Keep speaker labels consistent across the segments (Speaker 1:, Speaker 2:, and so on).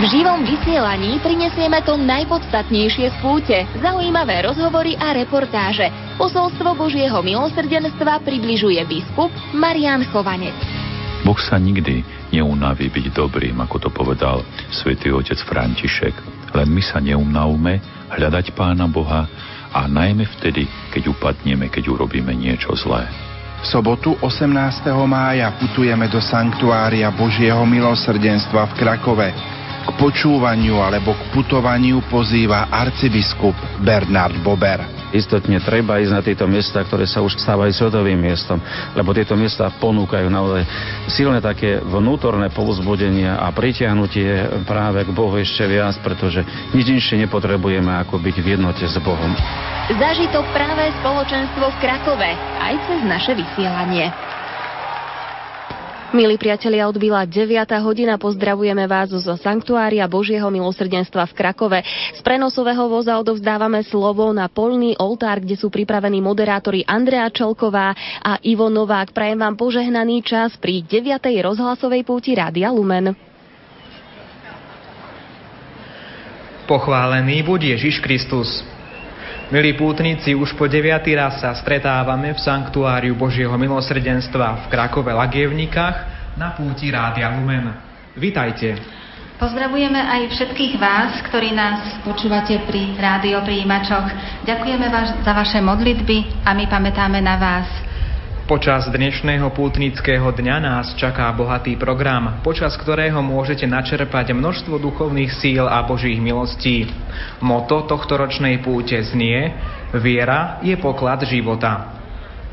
Speaker 1: V živom vysielaní prinesieme to najpodstatnejšie z púte, zaujímavé rozhovory a reportáže. Posolstvo Božieho milosrdenstva približuje biskup Marian Chovanec.
Speaker 2: Boh sa nikdy neunaví byť dobrým, ako to povedal svätý otec František. Len my sa neunavme hľadať Pána Boha a najmä vtedy, keď upadneme, keď urobíme niečo zlé.
Speaker 3: V sobotu 18. mája putujeme do Sanktuária Božieho milosrdenstva v Krakove. K počúvaniu alebo k putovaniu pozýva arcibiskup Bernard Bober.
Speaker 4: Istotne treba ísť na tieto miesta, ktoré sa už stávajú svetovým miestom, lebo tieto miesta ponúkajú naozaj silné také vnútorné povzbudenia a pritiahnutie práve k Bohu ešte viac, pretože nič inšie nepotrebujeme, ako byť v jednote s Bohom.
Speaker 1: Zažitok práve spoločenstvo v Krakove aj cez naše vysielanie. Milí priatelia, odbila 9. hodina. Pozdravujeme vás zo Sanktuária Božieho milosrdenstva v Krakove. Z prenosového voza odovzdávame slovo na polný oltár, kde sú pripravení moderátori Andrea Čelková a Ivo Novák. Prajem vám požehnaný čas pri 9. rozhlasovej púti Rádia Lumen.
Speaker 5: Pochválený buď Ježiš Kristus. Milí pútnici, už po deviatý raz sa stretávame v Sanktuáriu Božieho milosrdenstva v Krakove Lagievnikách na púti Rádia Lumen. Vítajte.
Speaker 6: Pozdravujeme aj všetkých vás, ktorí nás počúvate pri rádiopríjimačoch. Ďakujeme vás za vaše modlitby a my pamätáme na vás.
Speaker 5: Počas dnešného pútnického dňa nás čaká bohatý program, počas ktorého môžete načerpať množstvo duchovných síl a božích milostí. Moto tohto ročnej púte znie Viera je poklad života.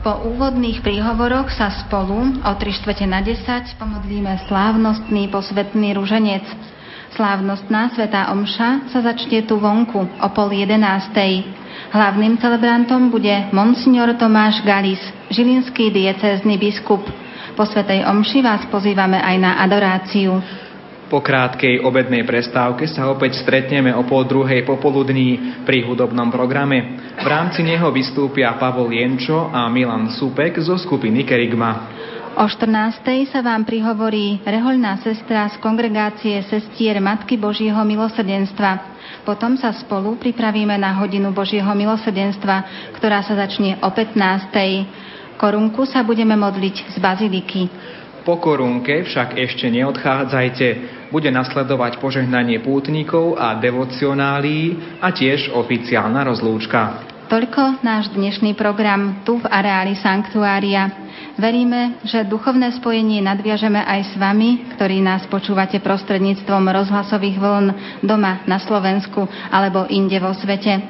Speaker 6: Po úvodných príhovoroch sa spolu o 3 štvrte na 10 pomodlíme slávnostný posvetný ruženec. Slávnostná svetá omša sa začne tu vonku o pol jedenástej. Hlavným celebrantom bude Monsignor Tomáš Galis, žilinský diecézny biskup. Po Svetej Omši vás pozývame aj na adoráciu.
Speaker 5: Po krátkej obednej prestávke sa opäť stretneme o pol druhej popoludní pri hudobnom programe. V rámci neho vystúpia Pavol Jenčo a Milan Supek zo skupiny Kerigma.
Speaker 6: O 14. sa vám prihovorí rehoľná sestra z kongregácie sestier Matky Božieho milosrdenstva. Potom sa spolu pripravíme na hodinu Božieho milosrdenstva, ktorá sa začne o 15. Korunku sa budeme modliť z baziliky.
Speaker 5: Po korunke však ešte neodchádzajte. Bude nasledovať požehnanie pútnikov a devocionálí a tiež oficiálna rozlúčka.
Speaker 6: Toľko náš dnešný program tu v areáli Sanktuária. Veríme, že duchovné spojenie nadviažeme aj s vami, ktorí nás počúvate prostredníctvom rozhlasových vln doma na Slovensku alebo inde vo svete.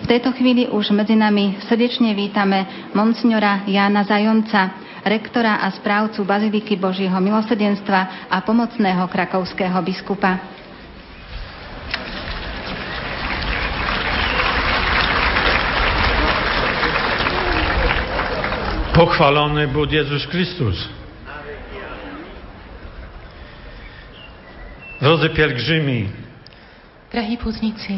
Speaker 6: V tejto chvíli už medzi nami srdečne vítame monsignora Jána Zajonca, rektora a správcu Baziliky Božieho milosrdenstva a pomocného krakovského biskupa.
Speaker 7: Pochwalony był Jezus Chrystus. Drodzy pielgrzymi,
Speaker 8: Drahí putnicy,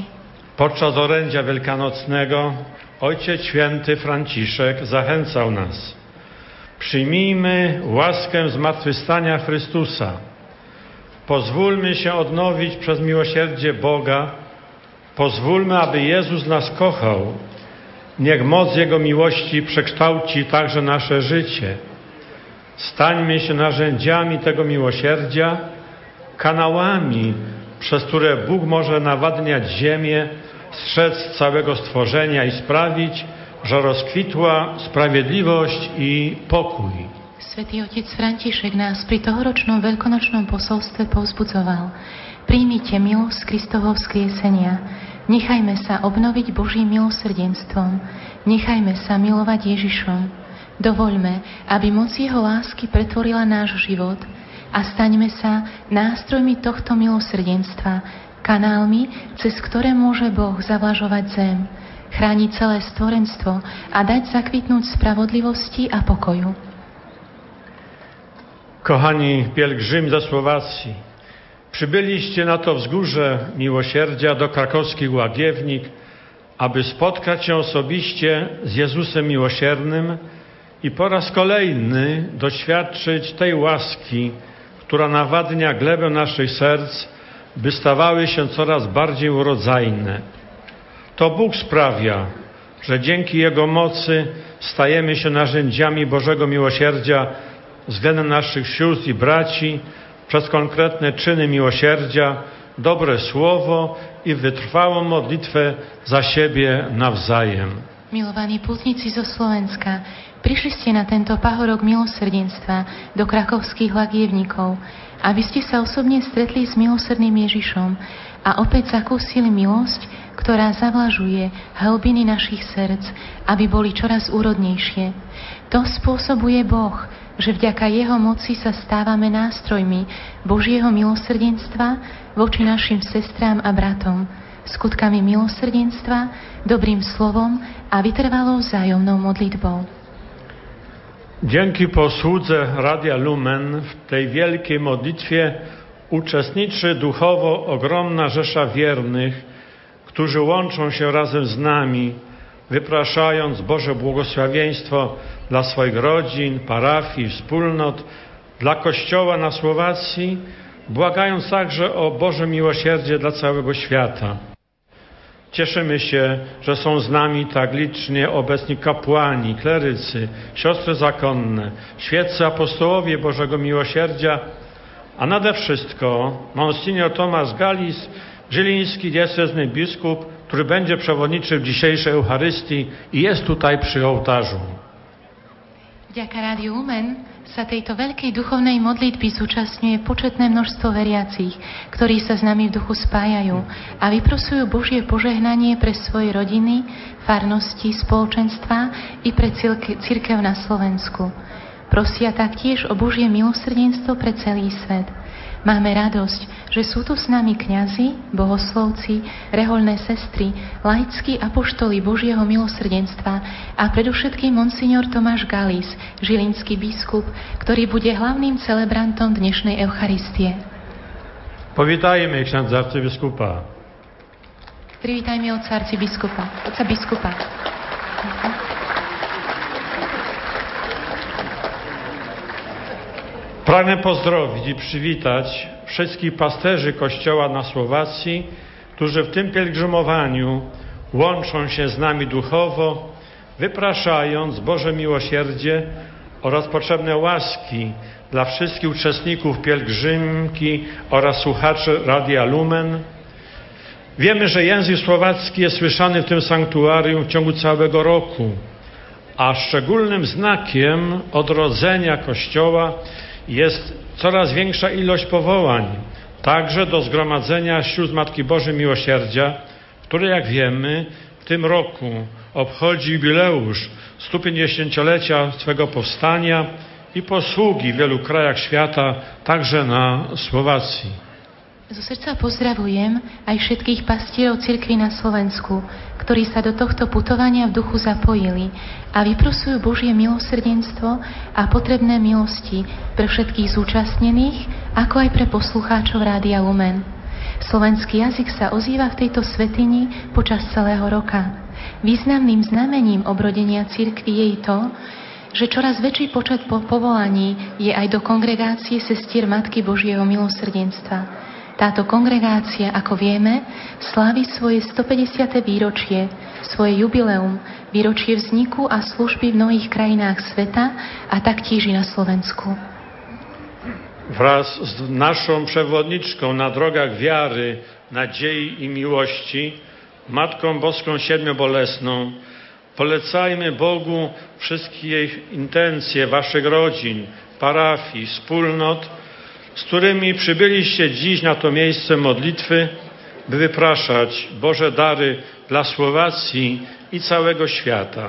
Speaker 7: podczas orędzia wielkanocnego Ojciec Święty Franciszek zachęcał nas. Przyjmijmy łaskę zmartwychwstania Chrystusa. Pozwólmy się odnowić przez miłosierdzie Boga. Pozwólmy, aby Jezus nas kochał Niech moc Jego miłości przekształci także nasze życie. Stańmy się narzędziami tego miłosierdzia, kanałami, przez które Bóg może nawadniać ziemię, strzec całego stworzenia i sprawić, że rozkwitła sprawiedliwość i pokój.
Speaker 8: Svetý otec František nás pri tohoročnom veľkonočnom posolstve povzbudzoval. Príjmite milosť Kristovho vzkriesenia, Nechajme sa obnoviť Božím milosrdenstvom. Nechajme sa milovať Ježišom. Dovoľme, aby moc Jeho lásky pretvorila náš život a staňme sa nástrojmi tohto milosrdenstva, kanálmi, cez ktoré môže Boh zavlažovať zem, chrániť celé stvorenstvo a dať zakvitnúť spravodlivosti a pokoju.
Speaker 7: Kochani pielgrzym ze Przybyliście na to wzgórze miłosierdzia do krakowskich łagiewnik, aby spotkać się osobiście z Jezusem Miłosiernym i po raz kolejny doświadczyć tej łaski, która nawadnia glebę naszych serc, by stawały się coraz bardziej urodzajne. To Bóg sprawia, że dzięki Jego mocy stajemy się narzędziami Bożego miłosierdzia względem naszych sióstr i braci przez konkretne czyny miłosierdzia, dobre słowo i wytrwałą modlitwę za siebie nawzajem.
Speaker 8: Milovaní putníci zo Slovenska, prišli na tento pahorok milosrdenstva do krakovských lagievnikov, aby ste sa osobne stretli s milosrdným Ježišom a opäť zakúsili milosť, ktorá zavlažuje hlbiny našich srdc, aby boli čoraz úrodnejšie. To spôsobuje Boh, že vďaka Jeho moci sa stávame nástrojmi Božieho milosrdenstva voči našim sestrám a bratom, skutkami milosrdenstva, dobrým slovom a vytrvalou vzájomnou modlitbou.
Speaker 7: Dzięki posłudze Radia Lumen w tej wielkiej modlitwie uczestniczy duchowo ogromna rzesza wiernych, którzy łączą się razem z nami, wypraszając Boże błogosławieństwo dla swoich rodzin, parafii, wspólnot, dla Kościoła na Słowacji, błagając także o Boże miłosierdzie dla całego świata. Cieszymy się, że są z nami tak licznie obecni kapłani, klerycy, siostry zakonne, świeccy apostołowie Bożego Miłosierdzia, a nade wszystko Monsignor Tomasz Galis, żyliński diecezny biskup, który będzie przewodniczył dzisiejszej Eucharystii i jest tutaj przy ołtarzu.
Speaker 8: Vďaka Rádiu Lumen sa tejto veľkej duchovnej modlitby zúčastňuje početné množstvo veriacich, ktorí sa s nami v duchu spájajú a vyprosujú Božie požehnanie pre svoje rodiny, farnosti, spoločenstva i pre církev na Slovensku. Prosia taktiež o Božie milosrdenstvo pre celý svet – Máme radosť, že sú tu s nami kňazi, bohoslovci, reholné sestry, laickí apoštoli Božieho milosrdenstva a predovšetkým monsignor Tomáš Galis, žilinský biskup, ktorý bude hlavným celebrantom dnešnej Eucharistie.
Speaker 7: Povítajme księdza arcybiskupa.
Speaker 8: Privítajme otca arcybiskupa, otca biskupa.
Speaker 7: Pragnę pozdrowić i przywitać wszystkich pasterzy Kościoła na Słowacji, którzy w tym pielgrzymowaniu łączą się z nami duchowo, wypraszając Boże miłosierdzie oraz potrzebne łaski dla wszystkich uczestników pielgrzymki oraz słuchaczy Radia Lumen. Wiemy, że język słowacki jest słyszany w tym sanktuarium w ciągu całego roku, a szczególnym znakiem odrodzenia Kościoła jest coraz większa ilość powołań, także do zgromadzenia ślub Matki Bożej Miłosierdzia, które jak wiemy w tym roku obchodzi jubileusz 150-lecia swego powstania i posługi w wielu krajach świata, także na Słowacji.
Speaker 8: Zo srdca pozdravujem aj všetkých pastierov cirkvi na Slovensku, ktorí sa do tohto putovania v duchu zapojili a vyprosujú Božie milosrdenstvo a potrebné milosti pre všetkých zúčastnených, ako aj pre poslucháčov Rádia Lumen. Slovenský jazyk sa ozýva v tejto svetini počas celého roka. Významným znamením obrodenia cirkvi je to, že čoraz väčší počet povolaní je aj do kongregácie sestier Matky Božieho milosrdenstva. Táto kongregácia, ako vieme, slávi svoje 150. výročie, svoje jubileum, výročie vzniku a služby v mnohých krajinách sveta a taktiež na Slovensku.
Speaker 7: Wraz z naszą przewodniczką na drogach wiary, nadziei i miłości, Matką Boską Siedmiobolesną, polecajmy Bogu wszystkie intencje waszych rodzin, parafii, wspólnot, z którymi przybyliście dziś na to miejsce modlitwy, by wypraszać Boże dary dla Słowacji i całego świata.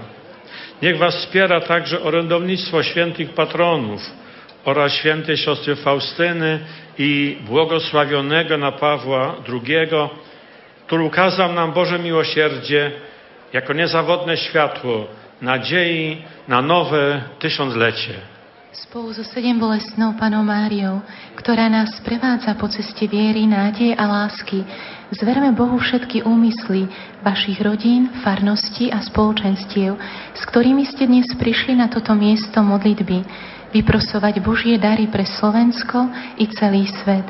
Speaker 7: Niech Was wspiera także orędownictwo świętych patronów oraz świętej siostry Faustyny i błogosławionego na Pawła II, który ukazał nam Boże miłosierdzie jako niezawodne światło nadziei na nowe tysiąclecie.
Speaker 8: Spolu so sedem bolestnou panou Máriou, ktorá nás prevádza po ceste viery, nádeje a lásky, zverme Bohu všetky úmysly vašich rodín, farností a spoločenstiev, s ktorými ste dnes prišli na toto miesto modlitby, vyprosovať Božie dary pre Slovensko i celý svet.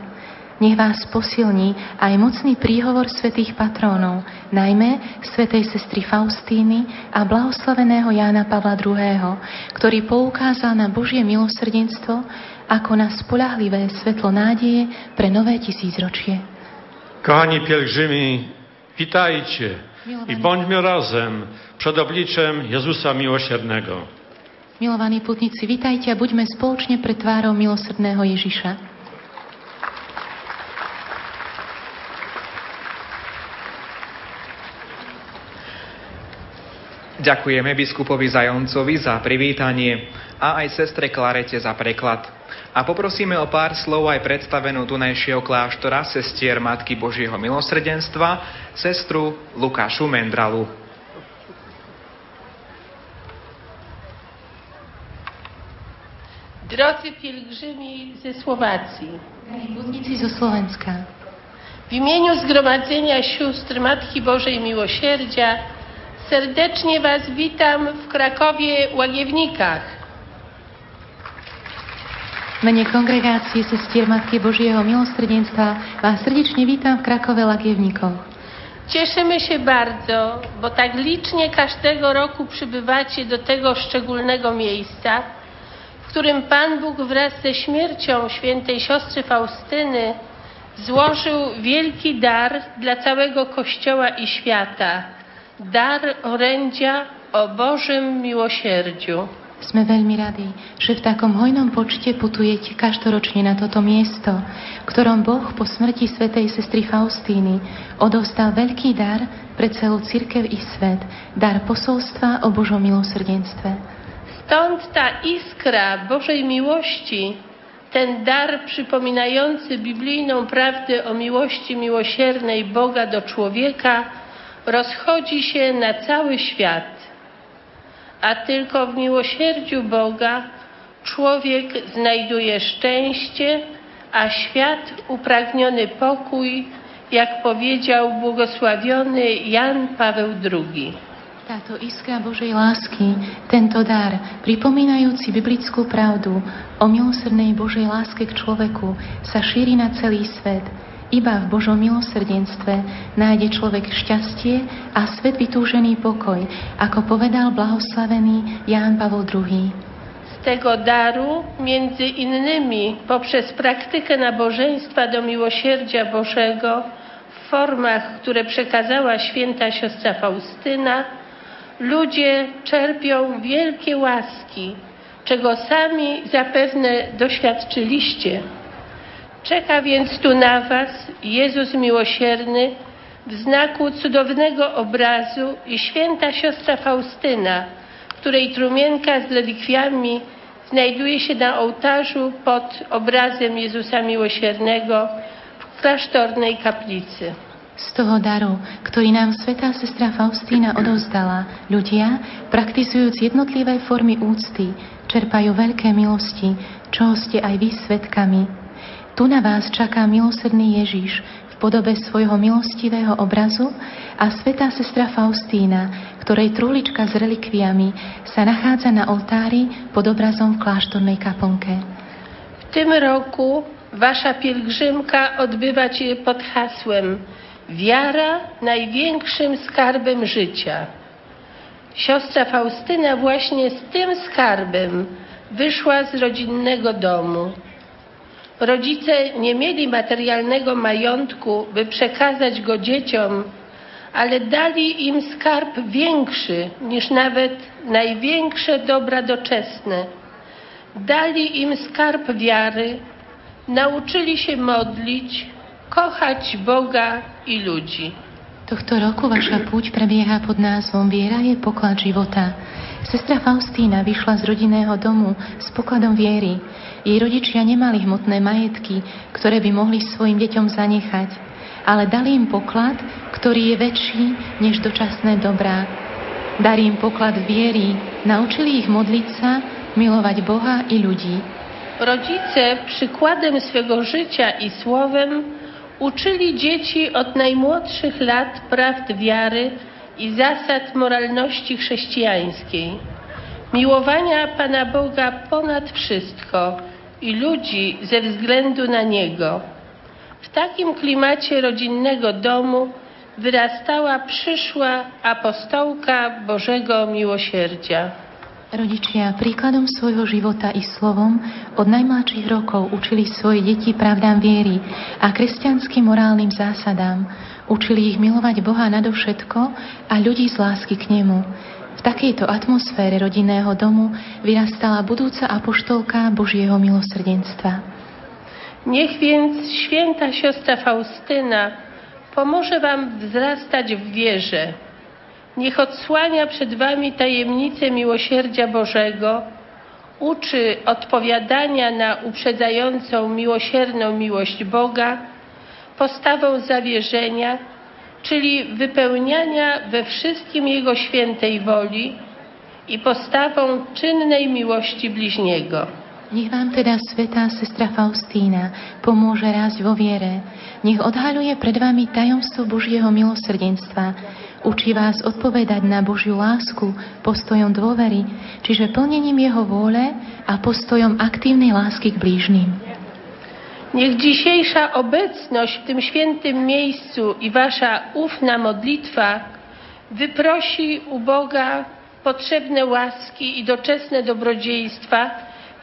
Speaker 8: Nech vás posilní aj mocný príhovor svätých patrónov, najmä svätej sestry Faustíny a blahoslaveného Jána Pavla II., ktorý poukázal na Božie milosrdenstvo ako na spolahlivé svetlo nádeje pre nové tisícročie.
Speaker 7: Kochani pielgrzymi, witajcie i bądźmy razem przed obliczem Jezusa Miłosiernego.
Speaker 8: Milovaní putníci, vitajte a buďme spoločne pred tvárou milosrdného Ježiša.
Speaker 5: Ďakujeme biskupovi Zajoncovi za privítanie a aj sestre Klarete za preklad. A poprosíme o pár slov aj predstavenú tunajšieho kláštora sestier Matky Božieho milosrdenstva, sestru Lukášu Mendralu.
Speaker 9: Drodzy pielgrzymi ze Słowacji,
Speaker 8: Budnicy zo Slovenska,
Speaker 9: w imieniu Zgromadzenia Sióstr Matki Bożej Miłosierdzia Serdecznie Was witam w Krakowie Łagiewnikach.
Speaker 8: Mene kongregácie sestier Matky Božieho milosrdenstva vás srdečne vítam w Krakowie Łagiewnikach.
Speaker 9: Cieszymy się bardzo, bo tak licznie każdego roku przybywacie do tego szczególnego miejsca, w którym Pan Bóg wraz ze śmiercią świętej siostry Faustyny złożył wielki dar dla całego Kościoła i świata dar orędzia o Bożym miłosierdziu.
Speaker 8: Sme veľmi radi, že v takom hojnom počte putujete každoročne na toto miesto, ktorom Boh po smrti svätej sestry Faustíny odovstal veľký dar pre celú cirkev i svet, dar posolstva o Božom milosrdenstve.
Speaker 9: Stąd ta iskra Bożej miłości, ten dar przypominający biblijną prawdę o miłości miłosiernej Boga do człowieka, rozchodzi się na cały świat, a tylko w miłosierdziu Boga człowiek znajduje szczęście, a świat upragniony pokój, jak powiedział błogosławiony Jan Paweł II.
Speaker 8: Táto iskra Božej lásky, tento dar, pripomínajúci biblickú pravdu o milosrdnej Božej láske k človeku, sa šíri na celý svet – iba v Božom milosrdenstve nájde človek šťastie a svet vytúžený pokoj, ako povedal blahoslavený Ján Paweł II.
Speaker 9: Z tego daru, między innymi poprzez praktykę nabożeństwa do miłosierdzia Bożego w formach, które przekazała święta siostra Faustyna, ludzie czerpią wielkie łaski, czego sami zapewne doświadczyliście. Czeka więc tu na Was Jezus Miłosierny w znaku cudownego obrazu i święta siostra Faustyna, której trumienka z relikwiami znajduje się na ołtarzu pod obrazem Jezusa Miłosiernego w klasztornej kaplicy.
Speaker 8: Z toho daru, ktorý nám svetá sestra Faustína odovzdala, ľudia, praktizujúc jednotlivé formy úcty, čerpajú veľké milosti, čoho ste aj vy svetkami. Tu na vás čaká milosrdný Ježiš v podobe svojho milostivého obrazu a svetá sestra Faustína, ktorej truhlička s relikviami sa nachádza na oltári pod obrazom v kláštornej kaplnke.
Speaker 9: W tym roku wasza pielgrzymka odbywa się pod hasłem Wiara największym skarbem życia. Siostra Faustyna właśnie z tym skarbem wyszła z rodzinnego domu. Rodzice nie mieli materialnego majątku, by przekazać go dzieciom, ale dali im skarb większy niż nawet największe dobra doczesne. Dali im skarb wiary, nauczyli się modlić, kochać Boga i ludzi.
Speaker 8: Tohto roku vaša púť prebieha pod názvom Viera je poklad života. Sestra Faustína vyšla z rodinného domu s pokladom viery. Jej rodičia nemali hmotné majetky, ktoré by mohli svojim deťom zanechať, ale dali im poklad, ktorý je väčší než dočasné dobrá. Dali im poklad viery, naučili ich modliť sa, milovať Boha i ľudí.
Speaker 9: Rodzice przykładem swego życia i słowem uczyli dzieci od najmłodszych lat prawd wiary i zasad moralności chrześcijańskiej, miłowania Pana Boga ponad wszystko i ludzi ze względu na Niego. W takim klimacie rodzinnego domu wyrastała przyszła apostołka Bożego Miłosierdzia.
Speaker 8: Rodičia príkladom svojho života i slovom od najmladších rokov učili svoje deti pravdám viery a kresťanským morálnym zásadám. Učili ich milovať Boha nadovšetko a ľudí z lásky k Nemu. V takejto atmosfére rodinného domu vyrastala budúca apoštolka Božieho milosrdenstva.
Speaker 9: Niech więc święta siostra Faustyna pomoże Wam wzrastać w wierze, Niech odsłania przed Wami tajemnicę miłosierdzia Bożego, uczy odpowiadania na uprzedzającą miłosierną miłość Boga, postawą zawierzenia, czyli wypełniania we wszystkim Jego świętej woli i postawą czynnej miłości bliźniego.
Speaker 8: Nech vám teda svetá sestra Faustína pomôže rásť vo viere. Nech odhaľuje pred vami tajomstvo Božieho milosrdenstva, Učí vás odpovedať na Božiu lásku postojom dôvery, čiže plnením Jeho vôle a postojom aktívnej lásky k blížnym.
Speaker 9: Niech dzisiejsza obecność w tym świętym miejscu i Wasza ufna modlitwa wyprosi u Boga potrzebne łaski i doczesne dobrodziejstwa,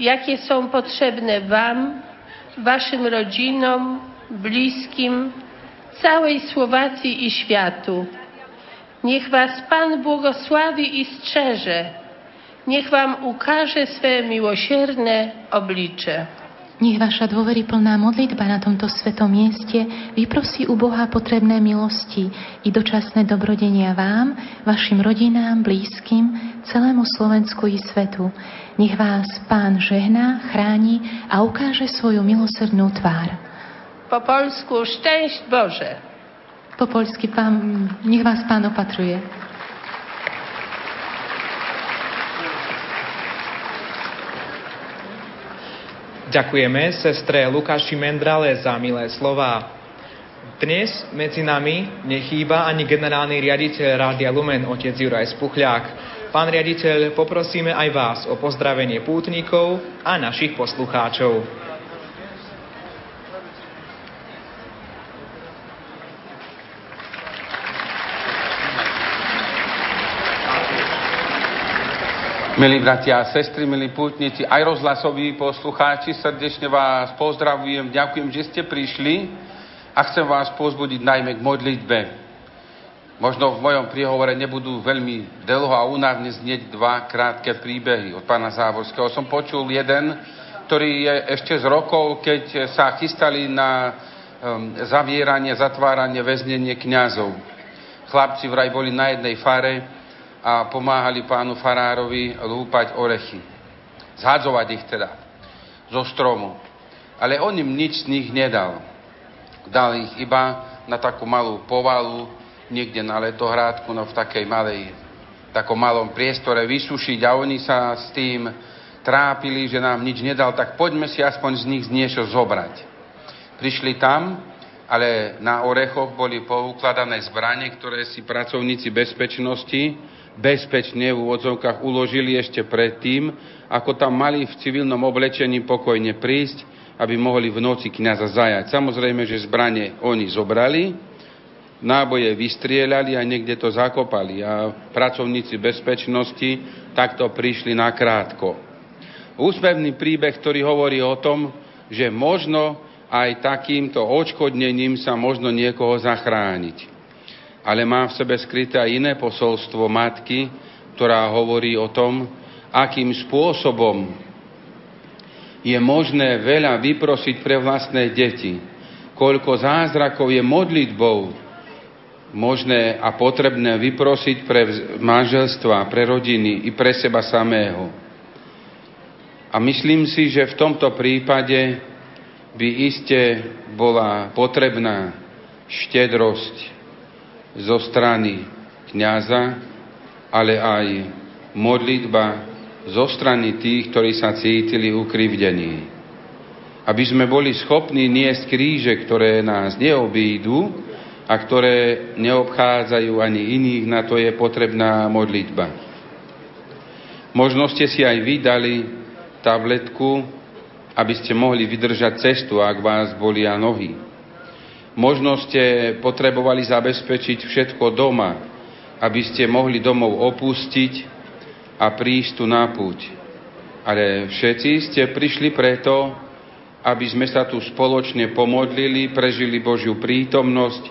Speaker 9: jakie są potrzebne Wam, Waszym rodzinom, bliskim, całej Słowacji i światu. Niech Was Pan błogosławi i strzeże. Niech Wam ukaże swe miłosierne oblicze.
Speaker 8: Niech Vaša dôveryplná modlitba na tomto svetom mieste vyprosí u Boha potrebné milosti i dočasné dobrodenia vám, vašim rodinám, blízkym, celému Slovensku i svetu. Nech vás Pán žehná, chráni a ukáže svoju milosrdnú tvár.
Speaker 9: Po polsku szczęść Boże.
Speaker 8: Po polsky pán, nech vás pán opatruje.
Speaker 5: Ďakujeme sestre Lukáši Mendrale za milé slova. Dnes medzi nami nechýba ani generálny riaditeľ Rádia Lumen, otec Juraj Spuchľák. Pán riaditeľ, poprosíme aj vás o pozdravenie pútnikov a našich poslucháčov.
Speaker 10: Milí bratia a sestry, milí pútnici, aj rozhlasoví poslucháči, srdečne vás pozdravujem, ďakujem, že ste prišli a chcem vás pozbudiť najmä k modlitbe. Možno v mojom príhovore nebudú veľmi dlho a únavne znieť dva krátke príbehy od pána Závorského. Som počul jeden, ktorý je ešte z rokov, keď sa chystali na um, zavieranie, zatváranie, väznenie kňazov. Chlapci vraj boli na jednej fare, a pomáhali pánu farárovi lúpať orechy. Zhadzovať ich teda zo stromu. Ale on im nič z nich nedal. Dal ich iba na takú malú povalu, niekde na letohrádku, no v takej malej, takom malom priestore vysušiť a oni sa s tým trápili, že nám nič nedal, tak poďme si aspoň z nich niečo zobrať. Prišli tam, ale na orechoch boli poukladané zbranie, ktoré si pracovníci bezpečnosti bezpečne v úvodzovkách uložili ešte predtým, ako tam mali v civilnom oblečení pokojne prísť, aby mohli v noci kniaza zajať. Samozrejme, že zbranie oni zobrali, náboje vystrieľali a niekde to zakopali a pracovníci bezpečnosti takto prišli na krátko. Úspevný príbeh, ktorý hovorí o tom, že možno aj takýmto odškodnením sa možno niekoho zachrániť ale má v sebe skryté aj iné posolstvo matky, ktorá hovorí o tom, akým spôsobom je možné veľa vyprosiť pre vlastné deti, koľko zázrakov je modlitbou možné a potrebné vyprosiť pre manželstva, pre rodiny i pre seba samého. A myslím si, že v tomto prípade by iste bola potrebná štedrosť zo strany kniaza, ale aj modlitba zo strany tých, ktorí sa cítili ukrivdení. Aby sme boli schopní niesť kríže, ktoré nás neobídu a ktoré neobchádzajú ani iných, na to je potrebná modlitba. Možno ste si aj vydali tabletku, aby ste mohli vydržať cestu, ak vás bolia nohy Možno ste potrebovali zabezpečiť všetko doma, aby ste mohli domov opustiť a prísť tu na púť. Ale všetci ste prišli preto, aby sme sa tu spoločne pomodlili, prežili Božiu prítomnosť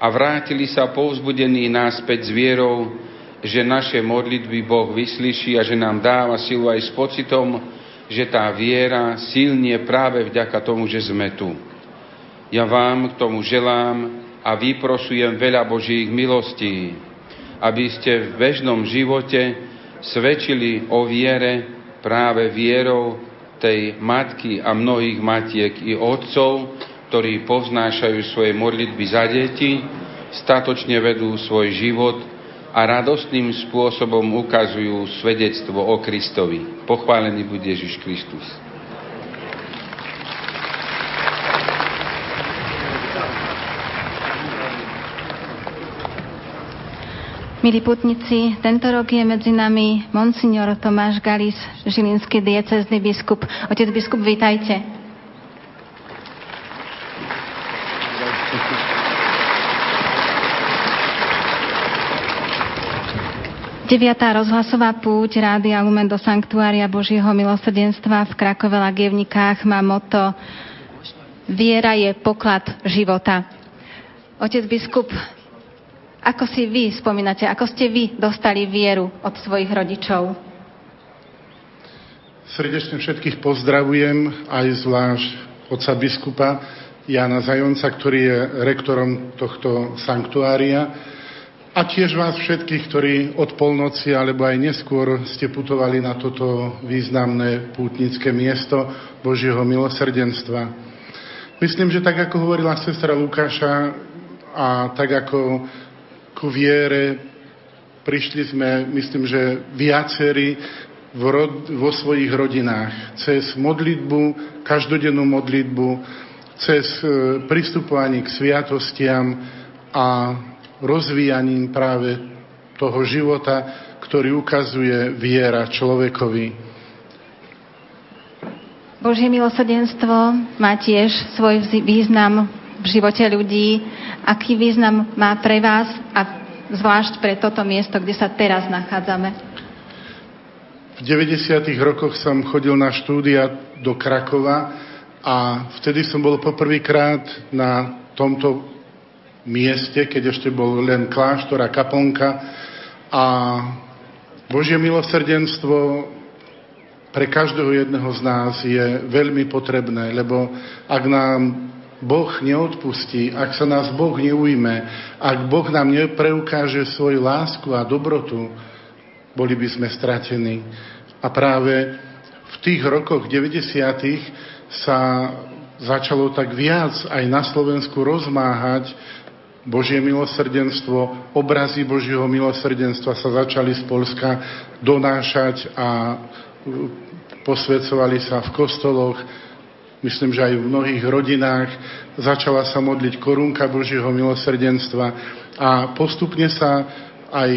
Speaker 10: a vrátili sa povzbudení náspäť s vierou, že naše modlitby Boh vyslyší a že nám dáva silu aj s pocitom, že tá viera silnie práve vďaka tomu, že sme tu. Ja vám k tomu želám a vyprosujem veľa Božích milostí, aby ste v bežnom živote svedčili o viere práve vierou tej matky a mnohých matiek i otcov, ktorí povznášajú svoje modlitby za deti, statočne vedú svoj život a radostným spôsobom ukazujú svedectvo o Kristovi. Pochválený bude Ježiš Kristus.
Speaker 6: Milí putníci, tento rok je medzi nami monsignor Tomáš Galis, žilinský diecezný biskup. Otec biskup, vítajte. Deviatá rozhlasová púť Rádia Lumen do Sanktuária Božieho milosrdenstva v Krakove Lagievnikách má moto Viera je poklad života. Otec biskup, ako si vy spomínate, ako ste vy dostali vieru od svojich rodičov?
Speaker 11: Srdečne všetkých pozdravujem, aj zvlášť otca biskupa Jana Zajonca, ktorý je rektorom tohto sanktuária. A tiež vás všetkých, ktorí od polnoci alebo aj neskôr ste putovali na toto významné pútnické miesto Božieho milosrdenstva. Myslím, že tak ako hovorila sestra Lukáša a tak ako ku viere. Prišli sme, myslím, že viacerí rod, vo svojich rodinách. Cez modlitbu, každodennú modlitbu, cez e, pristupovanie k sviatostiam a rozvíjaním práve toho života, ktorý ukazuje viera človekovi.
Speaker 6: Božie milosrdenstvo má tiež svoj význam v živote ľudí, aký význam má pre vás a zvlášť pre toto miesto, kde sa teraz nachádzame?
Speaker 11: V 90. rokoch som chodil na štúdia do Krakova a vtedy som bol poprvýkrát na tomto mieste, keď ešte bol len kláštor a kaponka a Božie milosrdenstvo pre každého jedného z nás je veľmi potrebné, lebo ak nám Boh neodpustí, ak sa nás Boh neujme, ak Boh nám nepreukáže svoju lásku a dobrotu, boli by sme stratení. A práve v tých rokoch 90. sa začalo tak viac aj na Slovensku rozmáhať Božie milosrdenstvo, obrazy Božieho milosrdenstva sa začali z Polska donášať a posvedcovali sa v kostoloch, myslím, že aj v mnohých rodinách začala sa modliť korunka Božieho milosrdenstva a postupne sa aj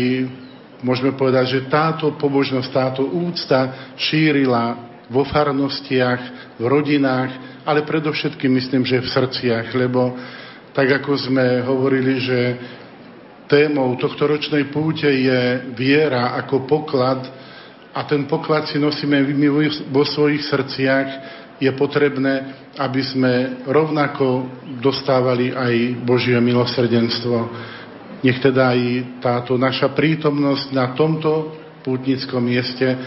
Speaker 11: môžeme povedať, že táto pobožnosť, táto úcta šírila vo farnostiach, v rodinách, ale predovšetkým myslím, že v srdciach, lebo tak ako sme hovorili, že témou tohto ročnej púte je viera ako poklad a ten poklad si nosíme my vo svojich srdciach, je potrebné, aby sme rovnako dostávali aj Božie milosrdenstvo. Nech teda aj táto naša prítomnosť na tomto pútnickom mieste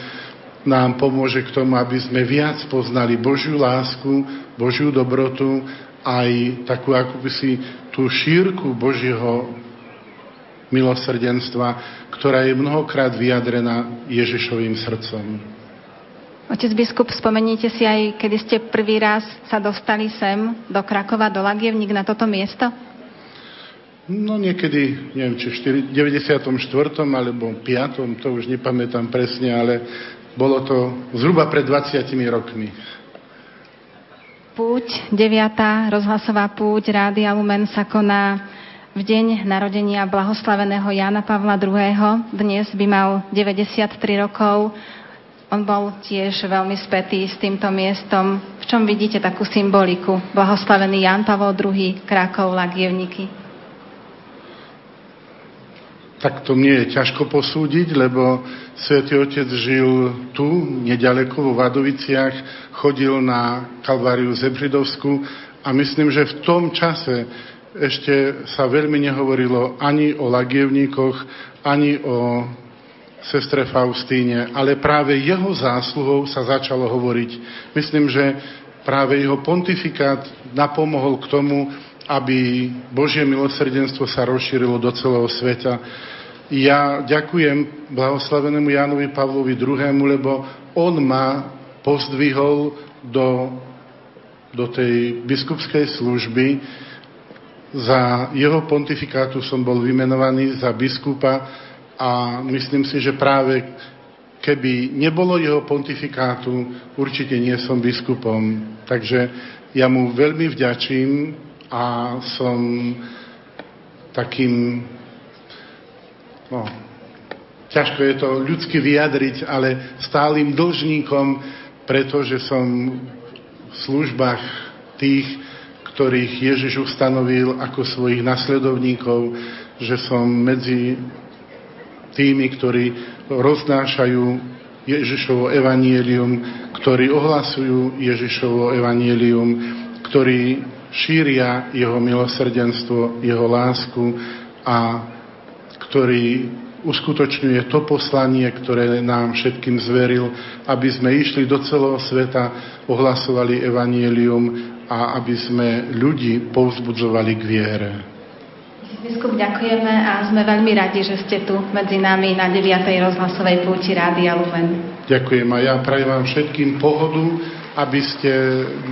Speaker 11: nám pomôže k tomu, aby sme viac poznali Božiu lásku, Božiu dobrotu, aj takú ako by si tú šírku Božieho milosrdenstva, ktorá je mnohokrát vyjadrená Ježišovým srdcom.
Speaker 6: Otec biskup, spomeniete si aj, kedy ste prvý raz sa dostali sem do Krakova, do Lagievník na toto miesto?
Speaker 11: No niekedy, neviem, či v 94. alebo 5. to už nepamätám presne, ale bolo to zhruba pred 20 rokmi.
Speaker 6: Púť, 9. rozhlasová púť Rádia Lumen sa koná v deň narodenia blahoslaveného Jana Pavla II. Dnes by mal 93 rokov On bol tiež veľmi spätý s týmto miestom. V čom vidíte takú symboliku? Blahoslavený Jan Pavol II, Krakov, Lagievniky.
Speaker 11: Tak to mne je ťažko posúdiť, lebo Svetý Otec žil tu, nedaleko vo Vadoviciach, chodil na Kalváriu Zebřidovsku a myslím, že v tom čase ešte sa veľmi nehovorilo ani o lagievníkoch, ani o sestre Faustíne, ale práve jeho zásluhou sa začalo hovoriť. Myslím, že práve jeho pontifikát napomohol k tomu, aby Božie milosrdenstvo sa rozšírilo do celého sveta. Ja ďakujem blahoslavenému Jánovi Pavlovi II, lebo on ma pozdvihol do, do tej biskupskej služby. Za jeho pontifikátu som bol vymenovaný za biskupa a myslím si, že práve keby nebolo jeho pontifikátu, určite nie som biskupom. Takže ja mu veľmi vďačím a som takým, no, ťažko je to ľudsky vyjadriť, ale stálym dlžníkom, pretože som v službách tých, ktorých Ježiš ustanovil ako svojich nasledovníkov, že som medzi tými, ktorí roznášajú Ježišovo evanielium, ktorí ohlasujú Ježišovo evanielium, ktorí šíria jeho milosrdenstvo, jeho lásku a ktorý uskutočňuje to poslanie, ktoré nám všetkým zveril, aby sme išli do celého sveta, ohlasovali evanielium a aby sme ľudí povzbudzovali k viere.
Speaker 6: Biskup, ďakujeme a sme veľmi radi, že ste tu medzi nami na 9. rozhlasovej púti Rádia Lumen.
Speaker 11: Ďakujem a ja prajem vám všetkým pohodu, aby ste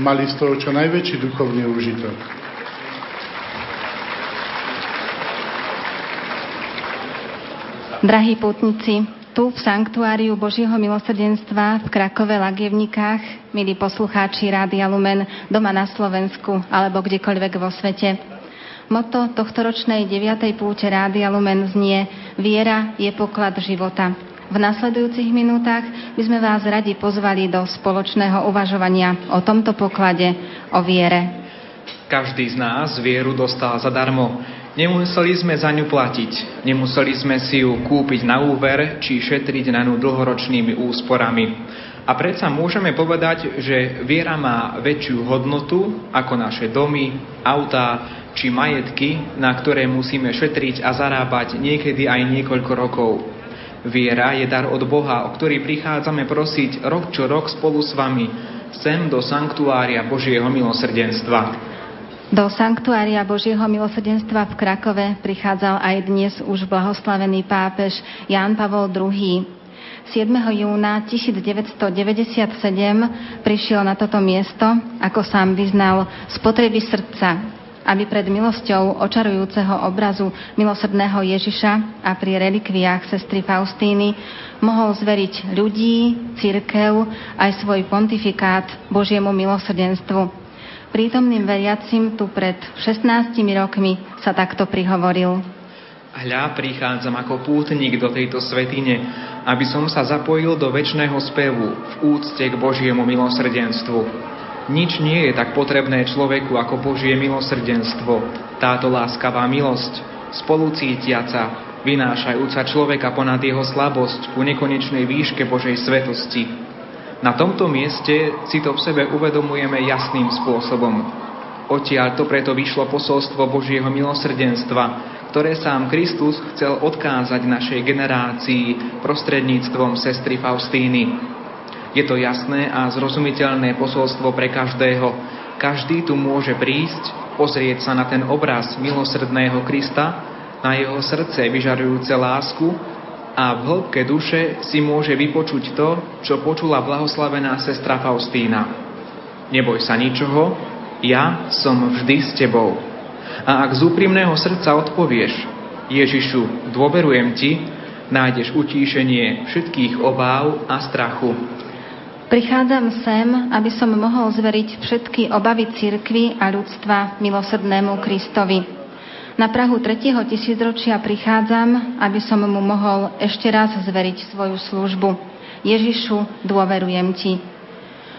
Speaker 11: mali z toho čo najväčší duchovný užitok.
Speaker 6: Drahí pútnici, tu v Sanktuáriu Božieho milosrdenstva v Krakove Lagievnikách, milí poslucháči Rádia Lumen, doma na Slovensku alebo kdekoľvek vo svete, Moto tohtoročnej 9. púte Rádia Lumen znie Viera je poklad života. V nasledujúcich minútach by sme vás radi pozvali do spoločného uvažovania o tomto poklade, o viere.
Speaker 5: Každý z nás vieru dostal zadarmo. Nemuseli sme za ňu platiť, nemuseli sme si ju kúpiť na úver či šetriť na ňu dlhoročnými úsporami. A predsa môžeme povedať, že viera má väčšiu hodnotu ako naše domy, autá či majetky, na ktoré musíme šetriť a zarábať niekedy aj niekoľko rokov. Viera je dar od Boha, o ktorý prichádzame prosiť rok čo rok spolu s vami, sem do sanktuária Božieho milosrdenstva.
Speaker 6: Do sanktuária Božieho milosrdenstva v Krakove prichádzal aj dnes už blahoslavený pápež Ján Pavol II. 7. júna 1997 prišiel na toto miesto, ako sám vyznal, z potreby srdca, aby pred milosťou očarujúceho obrazu milosrdného Ježiša a pri relikviách sestry Faustíny mohol zveriť ľudí, církev aj svoj pontifikát Božiemu milosrdenstvu. Prítomným veriacim tu pred 16 rokmi sa takto prihovoril.
Speaker 5: Hľa, prichádzam ako pútnik do tejto svetine, aby som sa zapojil do väčšného spevu v úcte k Božiemu milosrdenstvu. Nič nie je tak potrebné človeku ako Božie milosrdenstvo, táto láskavá milosť, spolucítiaca, vynášajúca človeka ponad jeho slabosť ku nekonečnej výške Božej svetosti. Na tomto mieste si to v sebe uvedomujeme jasným spôsobom. Odtiaľ to preto vyšlo posolstvo Božieho milosrdenstva, ktoré sám Kristus chcel odkázať našej generácii prostredníctvom sestry Faustíny. Je to jasné a zrozumiteľné posolstvo pre každého. Každý tu môže prísť, pozrieť sa na ten obraz milosrdného Krista, na jeho srdce vyžarujúce lásku a v hĺbke duše si môže vypočuť to, čo počula blahoslavená sestra Faustína. Neboj sa ničoho, ja som vždy s tebou. A ak z úprimného srdca odpovieš, Ježišu, dôverujem Ti, nájdeš utíšenie všetkých obáv a strachu.
Speaker 6: Prichádzam sem, aby som mohol zveriť všetky obavy cirkvy a ľudstva milosrdnému Kristovi. Na Prahu tretieho tisícročia prichádzam, aby som mu mohol ešte raz zveriť svoju službu. Ježišu, dôverujem Ti.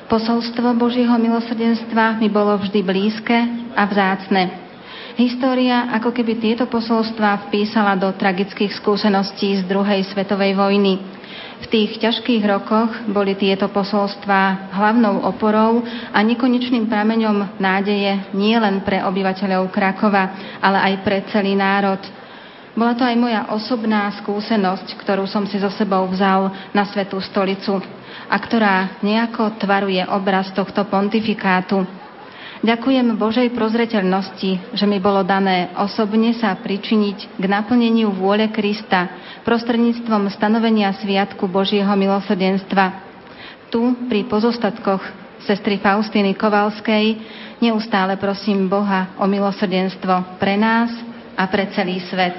Speaker 6: Posolstvo Božieho milosrdenstva mi bolo vždy blízke a vzácne. História ako keby tieto posolstvá vpísala do tragických skúseností z druhej svetovej vojny. V tých ťažkých rokoch boli tieto posolstvá hlavnou oporou a nekonečným prameňom nádeje nie len pre obyvateľov Krakova, ale aj pre celý národ. Bola to aj moja osobná skúsenosť, ktorú som si so sebou vzal na Svetú stolicu a ktorá nejako tvaruje obraz tohto pontifikátu. Ďakujem Božej prozreteľnosti, že mi bolo dané osobne sa pričiniť k naplneniu vôle Krista prostredníctvom stanovenia Sviatku Božieho milosrdenstva. Tu, pri pozostatkoch sestry Faustiny Kovalskej, neustále prosím Boha o milosrdenstvo pre nás a pre celý svet.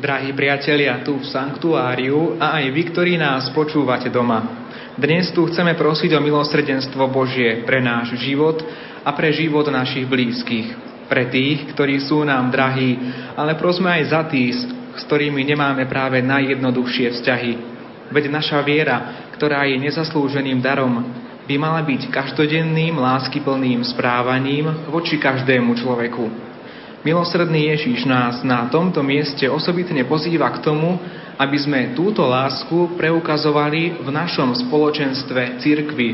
Speaker 5: Drahí priatelia, tu v sanktuáriu a aj vy, ktorí nás počúvate doma. Dnes tu chceme prosiť o milosrdenstvo Božie pre náš život a pre život našich blízkych. Pre tých, ktorí sú nám drahí, ale prosme aj za tých, s ktorými nemáme práve najjednoduchšie vzťahy. Veď naša viera, ktorá je nezaslúženým darom, by mala byť každodenným láskyplným správaním voči každému človeku. Milosrdný Ježíš nás na tomto mieste osobitne pozýva k tomu, aby sme túto lásku preukazovali v našom spoločenstve cirkvi.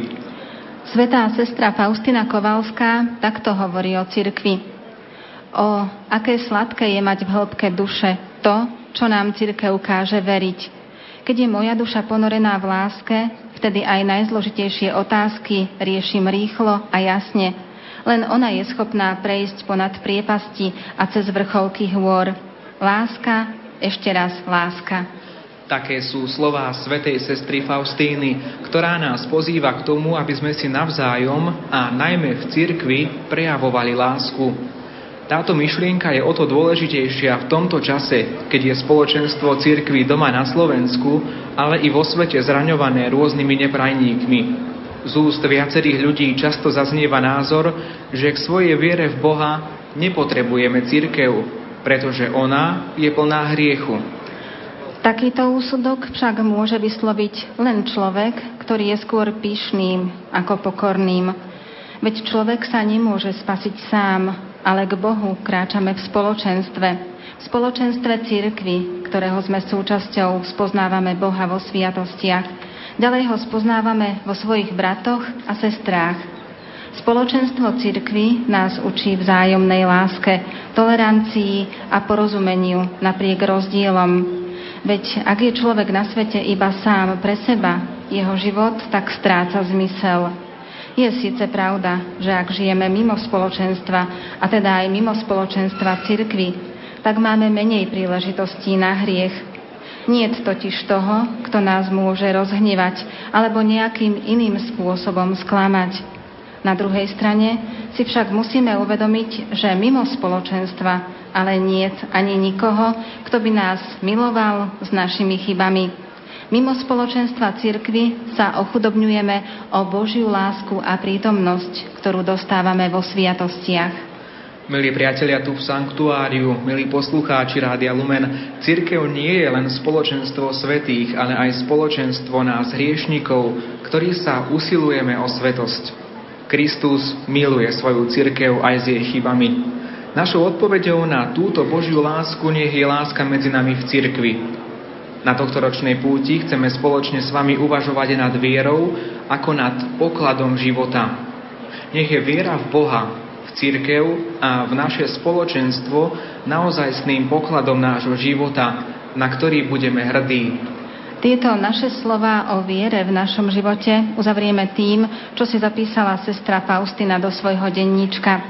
Speaker 6: Svetá sestra Faustina Kovalská takto hovorí o cirkvi. O aké sladké je mať v hĺbke duše to, čo nám cirkev ukáže veriť. Keď je moja duša ponorená v láske, vtedy aj najzložitejšie otázky riešim rýchlo a jasne. Len ona je schopná prejsť ponad priepasti a cez vrcholky hôr. Láska ešte raz láska.
Speaker 5: Také sú slová svetej sestry Faustíny, ktorá nás pozýva k tomu, aby sme si navzájom a najmä v cirkvi prejavovali lásku. Táto myšlienka je o to dôležitejšia v tomto čase, keď je spoločenstvo cirkvi doma na Slovensku, ale i vo svete zraňované rôznymi neprajníkmi. Z úst viacerých ľudí často zaznieva názor, že k svojej viere v Boha nepotrebujeme cirkev, pretože ona je plná hriechu.
Speaker 6: Takýto úsudok však môže vysloviť len človek, ktorý je skôr pyšným ako pokorným. Veď človek sa nemôže spasiť sám, ale k Bohu kráčame v spoločenstve. V spoločenstve cirkvy, ktorého sme súčasťou, spoznávame Boha vo sviatostiach. Ďalej ho spoznávame vo svojich bratoch a sestrách. Spoločenstvo cirkvy nás učí vzájomnej láske, tolerancii a porozumeniu napriek rozdielom. Veď ak je človek na svete iba sám pre seba, jeho život tak stráca zmysel. Je síce pravda, že ak žijeme mimo spoločenstva, a teda aj mimo spoločenstva cirkvy, tak máme menej príležitostí na hriech. Nie totiž toho, kto nás môže rozhnevať alebo nejakým iným spôsobom sklamať. Na druhej strane si však musíme uvedomiť, že mimo spoločenstva ale nie ani nikoho, kto by nás miloval s našimi chybami. Mimo spoločenstva cirkvy sa ochudobňujeme o Božiu lásku a prítomnosť, ktorú dostávame vo sviatostiach.
Speaker 5: Milí priatelia tu v sanktuáriu, milí poslucháči Rádia Lumen, církev nie je len spoločenstvo svetých, ale aj spoločenstvo nás hriešnikov, ktorí sa usilujeme o svetosť. Kristus miluje svoju cirkev aj s jej chybami. Našou odpoveďou na túto Božiu lásku nech je láska medzi nami v cirkvi. Na tohto ročnej púti chceme spoločne s vami uvažovať nad vierou ako nad pokladom života. Nech je viera v Boha, v cirkev a v naše spoločenstvo naozajstným pokladom nášho života, na ktorý budeme hrdí.
Speaker 6: Tieto naše slova o viere v našom živote uzavrieme tým, čo si zapísala sestra Faustina do svojho denníčka.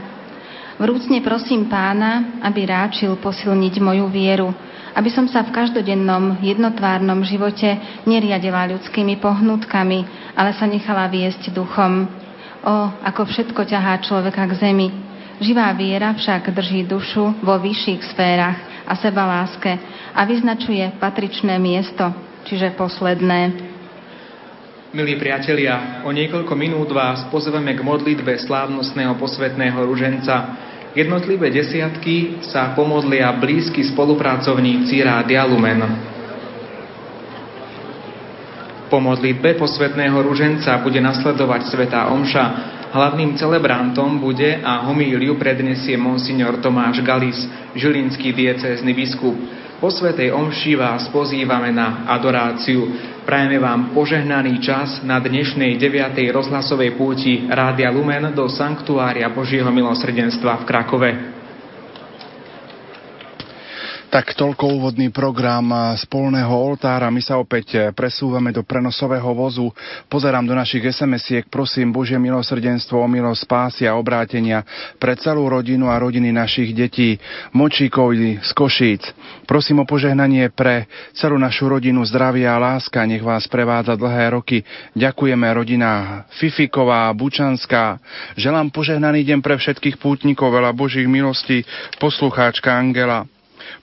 Speaker 6: Vrúcne prosím pána, aby ráčil posilniť moju vieru, aby som sa v každodennom jednotvárnom živote neriadila ľudskými pohnutkami, ale sa nechala viesť duchom. O, ako všetko ťahá človeka k zemi. Živá viera však drží dušu vo vyšších sférach a seba láske a vyznačuje patričné miesto čiže posledné.
Speaker 5: Milí priatelia, o niekoľko minút vás pozveme k modlitbe slávnostného posvetného ruženca. Jednotlivé desiatky sa pomodlia blízki spolupracovníci Rádia Lumen. Po modlitbe posvetného ruženca bude nasledovať Svetá Omša. Hlavným celebrantom bude a homíliu prednesie monsignor Tomáš Galis, žilinský diecézny biskup. Po Svetej Omši vás pozývame na adoráciu. Prajeme vám požehnaný čas na dnešnej 9. rozhlasovej púti Rádia Lumen do Sanktuária Božieho milosrdenstva v Krakove.
Speaker 3: Tak toľko úvodný program z polného oltára. My sa opäť presúvame do prenosového vozu. Pozerám do našich SMS-iek. Prosím Bože milosrdenstvo o milosť spásy a obrátenia pre celú rodinu a rodiny našich detí. Močíkovi z Košíc. Prosím o požehnanie pre celú našu rodinu zdravia a láska. Nech vás prevádza dlhé roky. Ďakujeme rodina Fifiková, Bučanská. Želám požehnaný deň pre všetkých pútnikov, veľa Božích milostí. Poslucháčka Angela.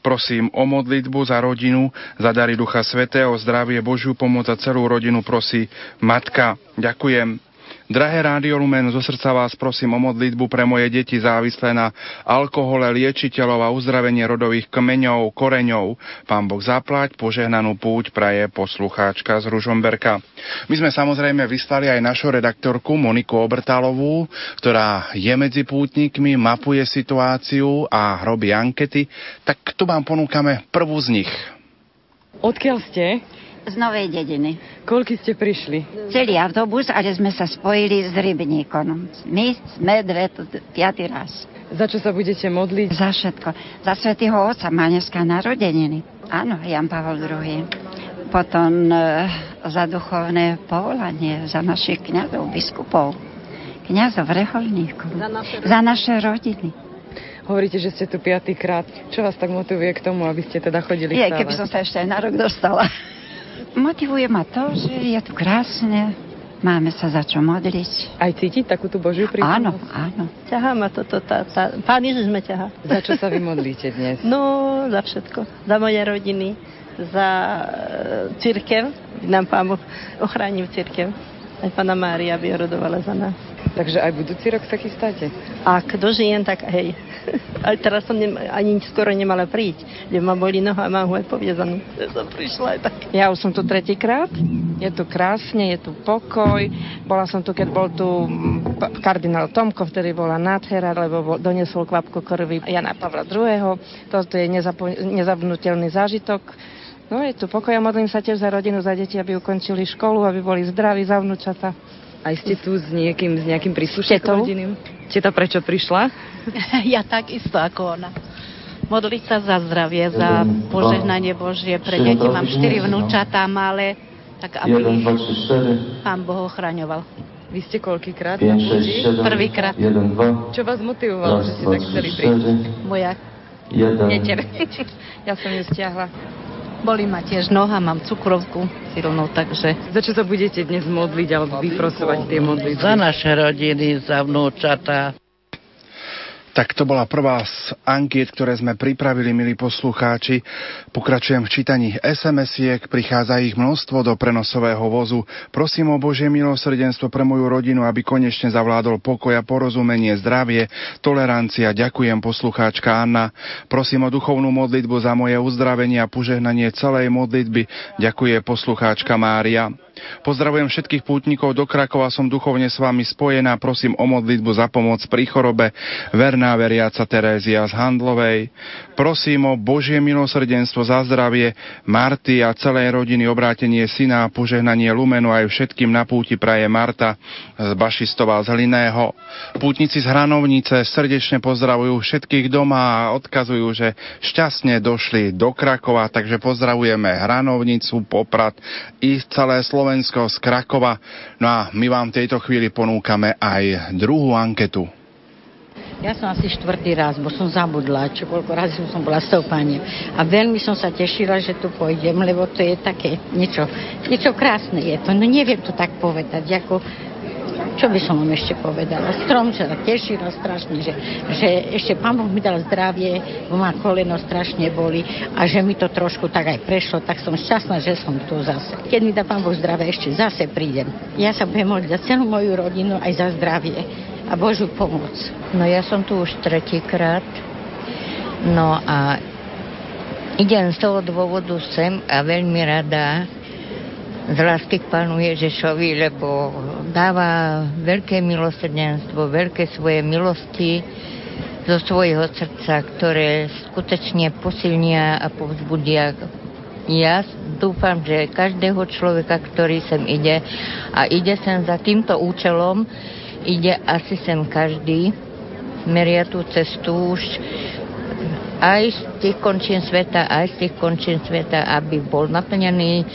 Speaker 3: Prosím o modlitbu za rodinu, za dary Ducha Svetého, zdravie, Božiu pomoc a celú rodinu prosí Matka. Ďakujem. Drahé Rádio Lumen, zo srdca vás prosím o modlitbu pre moje deti závislé na alkohole, liečiteľov a uzdravenie rodových kmeňov, koreňov. Pán Boh zaplať, požehnanú púť praje poslucháčka z Ružomberka. My sme samozrejme vyslali aj našu redaktorku Moniku Obrtálovú, ktorá je medzi pútnikmi, mapuje situáciu a robí ankety. Tak tu vám ponúkame prvú z nich.
Speaker 12: Odkiaľ ste?
Speaker 13: Z Novej dediny.
Speaker 12: Koľky ste prišli?
Speaker 13: Celý autobus, ale sme sa spojili s Rybníkom. My sme dve, piatý raz.
Speaker 12: Za čo sa budete modliť?
Speaker 13: Za všetko. Za svätého Otca má dneska narodeniny. Áno, Jan Pavel II. Potom e, za duchovné povolanie, za našich kniazov, biskupov, kniazov, reholníkov, za naše, za naše rodiny.
Speaker 12: Hovoríte, že ste tu piatýkrát. Čo vás tak motivuje k tomu, aby ste teda chodili
Speaker 13: Je, keby som sa ešte aj na rok dostala. Motivuje ma to, že je tu krásne, máme sa za čo modliť.
Speaker 12: Aj cítiť takú tú Božiu prítomnosť?
Speaker 13: Áno, áno.
Speaker 14: Ťahá ma toto, tá, tá, Pán Ježiš me ťahá.
Speaker 12: Za čo sa vy modlíte dnes?
Speaker 14: No, za všetko. Za moje rodiny, za e, církev, nám Pán Boh ochránil církev. Aj Pána Mária by rodovala za nás.
Speaker 12: Takže aj budúci rok sa chystáte?
Speaker 14: Ak dožijem, tak hej. Ale teraz som nem, ani skoro nemala prísť, kde ma boli noha a mám poviezanú. Ja som prišla aj tak.
Speaker 15: Ja už som tu tretíkrát. Je tu krásne, je tu pokoj. Bola som tu, keď bol tu kardinál Tomko, ktorý bola nádhera, lebo doniesol kvapku krvi Jana Pavla II. Toto je nezapo- nezabnutelný zážitok No je tu pokoj a modlím sa tiež za rodinu, za deti, aby ukončili školu, aby boli zdraví za vnúčata.
Speaker 12: Aj ste tu s niekým, s nejakým príslušníkom rodinným? Teta prečo prišla?
Speaker 16: ja takisto ako ona. Modliť sa za zdravie, za požehnanie Božie pre deti. Mám štyri vnúčatá malé, tak aby Pán Boh ochraňoval.
Speaker 12: Vy ste koľkýkrát
Speaker 16: na púti? Prvýkrát.
Speaker 12: Čo vás motivovalo, že ste tak chceli prísť?
Speaker 16: Moja
Speaker 12: neter. ja som ju stiahla.
Speaker 16: Boli ma tiež noha, mám cukrovku silnú, takže...
Speaker 12: Za čo sa budete dnes modliť alebo vyprosovať tie modlitby?
Speaker 17: Za naše rodiny, za vnúčata.
Speaker 3: Tak to bola prvá z ankiet, ktoré sme pripravili, milí poslucháči. Pokračujem v čítaní SMS-iek, prichádza ich množstvo do prenosového vozu. Prosím o Božie milosrdenstvo pre moju rodinu, aby konečne zavládol pokoj a porozumenie, zdravie, tolerancia. Ďakujem poslucháčka Anna. Prosím o duchovnú modlitbu za moje uzdravenie a požehnanie celej modlitby. Ďakuje poslucháčka Mária. Pozdravujem všetkých pútnikov do Krakova, som duchovne s vami spojená, prosím o modlitbu za pomoc pri chorobe. Verná veriaca Terézia z Handlovej. Prosím o Božie milosrdenstvo za zdravie Marty a celej rodiny, obrátenie syna a požehnanie Lumenu aj všetkým na púti praje Marta z Bašistova z Hliného. Pútnici z Hranovnice srdečne pozdravujú všetkých doma a odkazujú, že šťastne došli do Krakova, takže pozdravujeme Hranovnicu, Poprad i celé Slovensko Slovensko z Krakova. No a my vám v tejto chvíli ponúkame aj druhú anketu.
Speaker 18: Ja som asi štvrtý raz, bo som zabudla, čo koľko razy som bola s tou pani. A veľmi som sa tešila, že tu pôjdem, lebo to je také niečo, niečo krásne je to. No neviem to tak povedať, ako čo by som vám ešte povedala? Strom sa tešila strašne, že, že ešte pán Boh mi dal zdravie, ma koleno strašne boli a že mi to trošku tak aj prešlo, tak som šťastná, že som tu zase. Keď mi dá pán Boh zdravie, ešte zase prídem. Ja sa budem za celú moju rodinu aj za zdravie a Božiu pomoc.
Speaker 19: No ja som tu už tretíkrát. No a idem z toho dôvodu sem a veľmi rada z lásky k Pánu Ježišovi, lebo dáva veľké milosrdenstvo, veľké svoje milosti zo svojho srdca, ktoré skutočne posilnia a povzbudia. Ja dúfam, že každého človeka, ktorý sem ide a ide sem za týmto účelom, ide asi sem každý, meria tú cestu už aj z tých končín sveta, aj z tých končín sveta, aby bol naplnený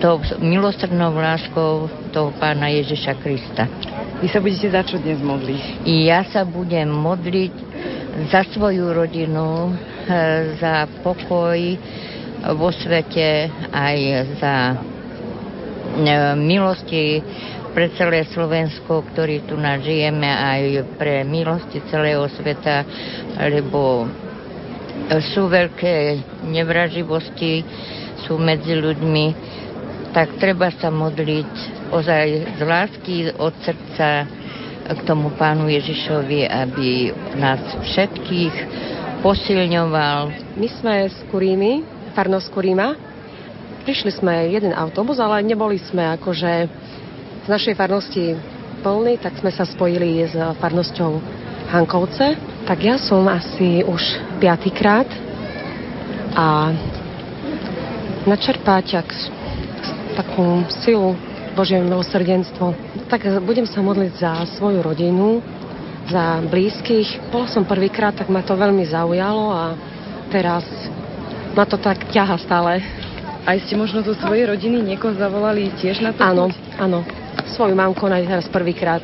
Speaker 19: tou milosrdnou láskou toho pána Ježiša Krista.
Speaker 12: Vy sa budete za čo dnes modliť?
Speaker 19: Ja sa budem modliť za svoju rodinu, eh, za pokoj vo svete, aj za eh, milosti pre celé Slovensko, ktorý tu nažijeme, aj pre milosti celého sveta, lebo sú veľké nevraživosti, sú medzi ľuďmi, tak treba sa modliť ozaj z lásky od srdca k tomu pánu Ježišovi, aby nás všetkých posilňoval.
Speaker 20: My sme z Kurímy, farnosť Kuríma. Prišli sme jeden autobus, ale neboli sme akože z našej farnosti plný, tak sme sa spojili s farnosťou Hankovce. Tak ja som asi už piatýkrát a načerpať ak takú silu Božie milosrdenstvo. Tak budem sa modliť za svoju rodinu, za blízkych. Bola som prvýkrát, tak ma to veľmi zaujalo a teraz ma to tak ťaha stále.
Speaker 12: A ste možno zo svojej rodiny niekoho zavolali tiež na to?
Speaker 20: Áno, áno. Svoju mamku na teraz prvýkrát.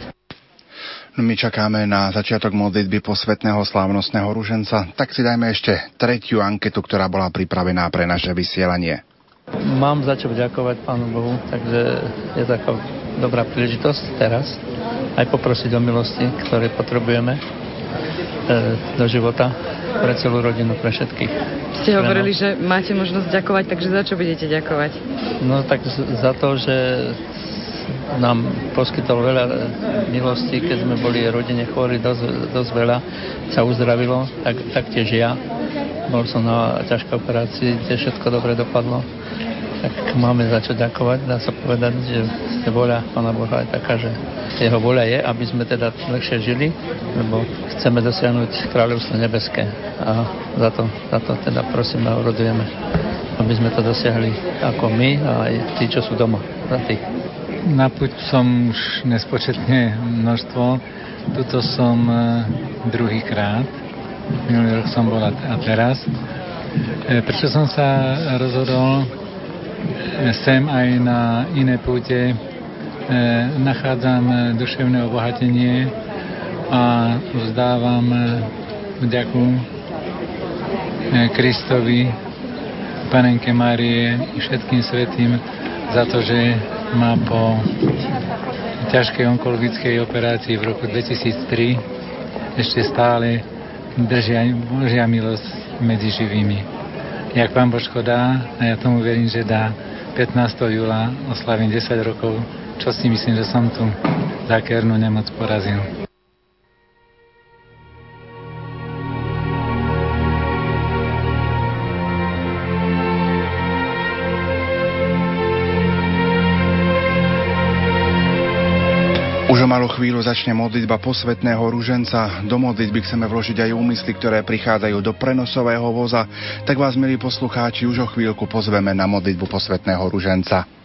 Speaker 3: No my čakáme na začiatok modlitby posvetného slávnostného ruženca, tak si dajme ešte tretiu anketu, ktorá bola pripravená pre naše vysielanie.
Speaker 21: Mám za čo ďakovať Pánu Bohu, takže je taká dobrá príležitosť teraz aj poprosiť o milosti, ktoré potrebujeme e, do života pre celú rodinu, pre všetkých.
Speaker 12: Ste hovorili, že máte možnosť ďakovať, takže za čo budete ďakovať?
Speaker 21: No tak za to, že nám poskytol veľa milostí, keď sme boli rodine chorí, dosť, dosť veľa sa uzdravilo, tak, taktiež ja. Bol som na ťažkej operácii, kde všetko dobre dopadlo tak máme za čo ďakovať. Dá sa povedať, že voľa Pána Boha je taká, že jeho voľa je, aby sme teda lepšie žili, lebo chceme dosiahnuť kráľovstvo nebeské a za to, za to teda prosím a urodujeme, aby sme to dosiahli ako my a aj tí, čo sú doma, za tých.
Speaker 22: Na puť som už nespočetne množstvo. Tuto som e, druhýkrát. Minulý rok som bol a teraz. E, prečo som sa rozhodol sem aj na iné púte e, nachádzam duševné obohatenie a vzdávam vďaku e, Kristovi, Panenke Márie i všetkým svetým za to, že ma po ťažkej onkologickej operácii v roku 2003 ešte stále držia Božia milosť medzi živými. Jak pán Božko dá, a ja tomu verím, že dá, 15. júla oslavím 10 rokov, čo si myslím, že som tu zákernú nemoc porazil.
Speaker 3: Malú chvíľu začne modlitba posvetného ruženca. Do modlitby chceme vložiť aj úmysly, ktoré prichádzajú do prenosového voza. Tak vás, milí poslucháči, už o chvíľku pozveme na modlitbu posvetného ruženca.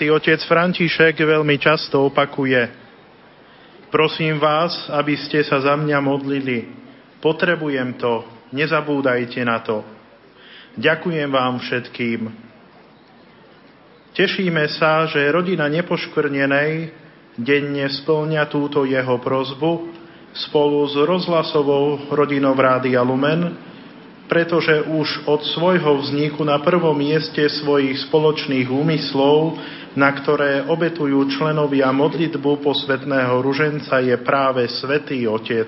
Speaker 23: Svetý otec František veľmi často opakuje. Prosím vás, aby ste sa za mňa modlili. Potrebujem to, nezabúdajte na to. Ďakujem vám všetkým. Tešíme sa, že rodina nepoškvrnenej denne splňa túto jeho prozbu spolu s rozhlasovou rodinou Rádia Lumen, pretože už od svojho vzniku na prvom mieste svojich spoločných úmyslov, na ktoré obetujú členovia modlitbu posvetného ruženca, je práve Svetý Otec.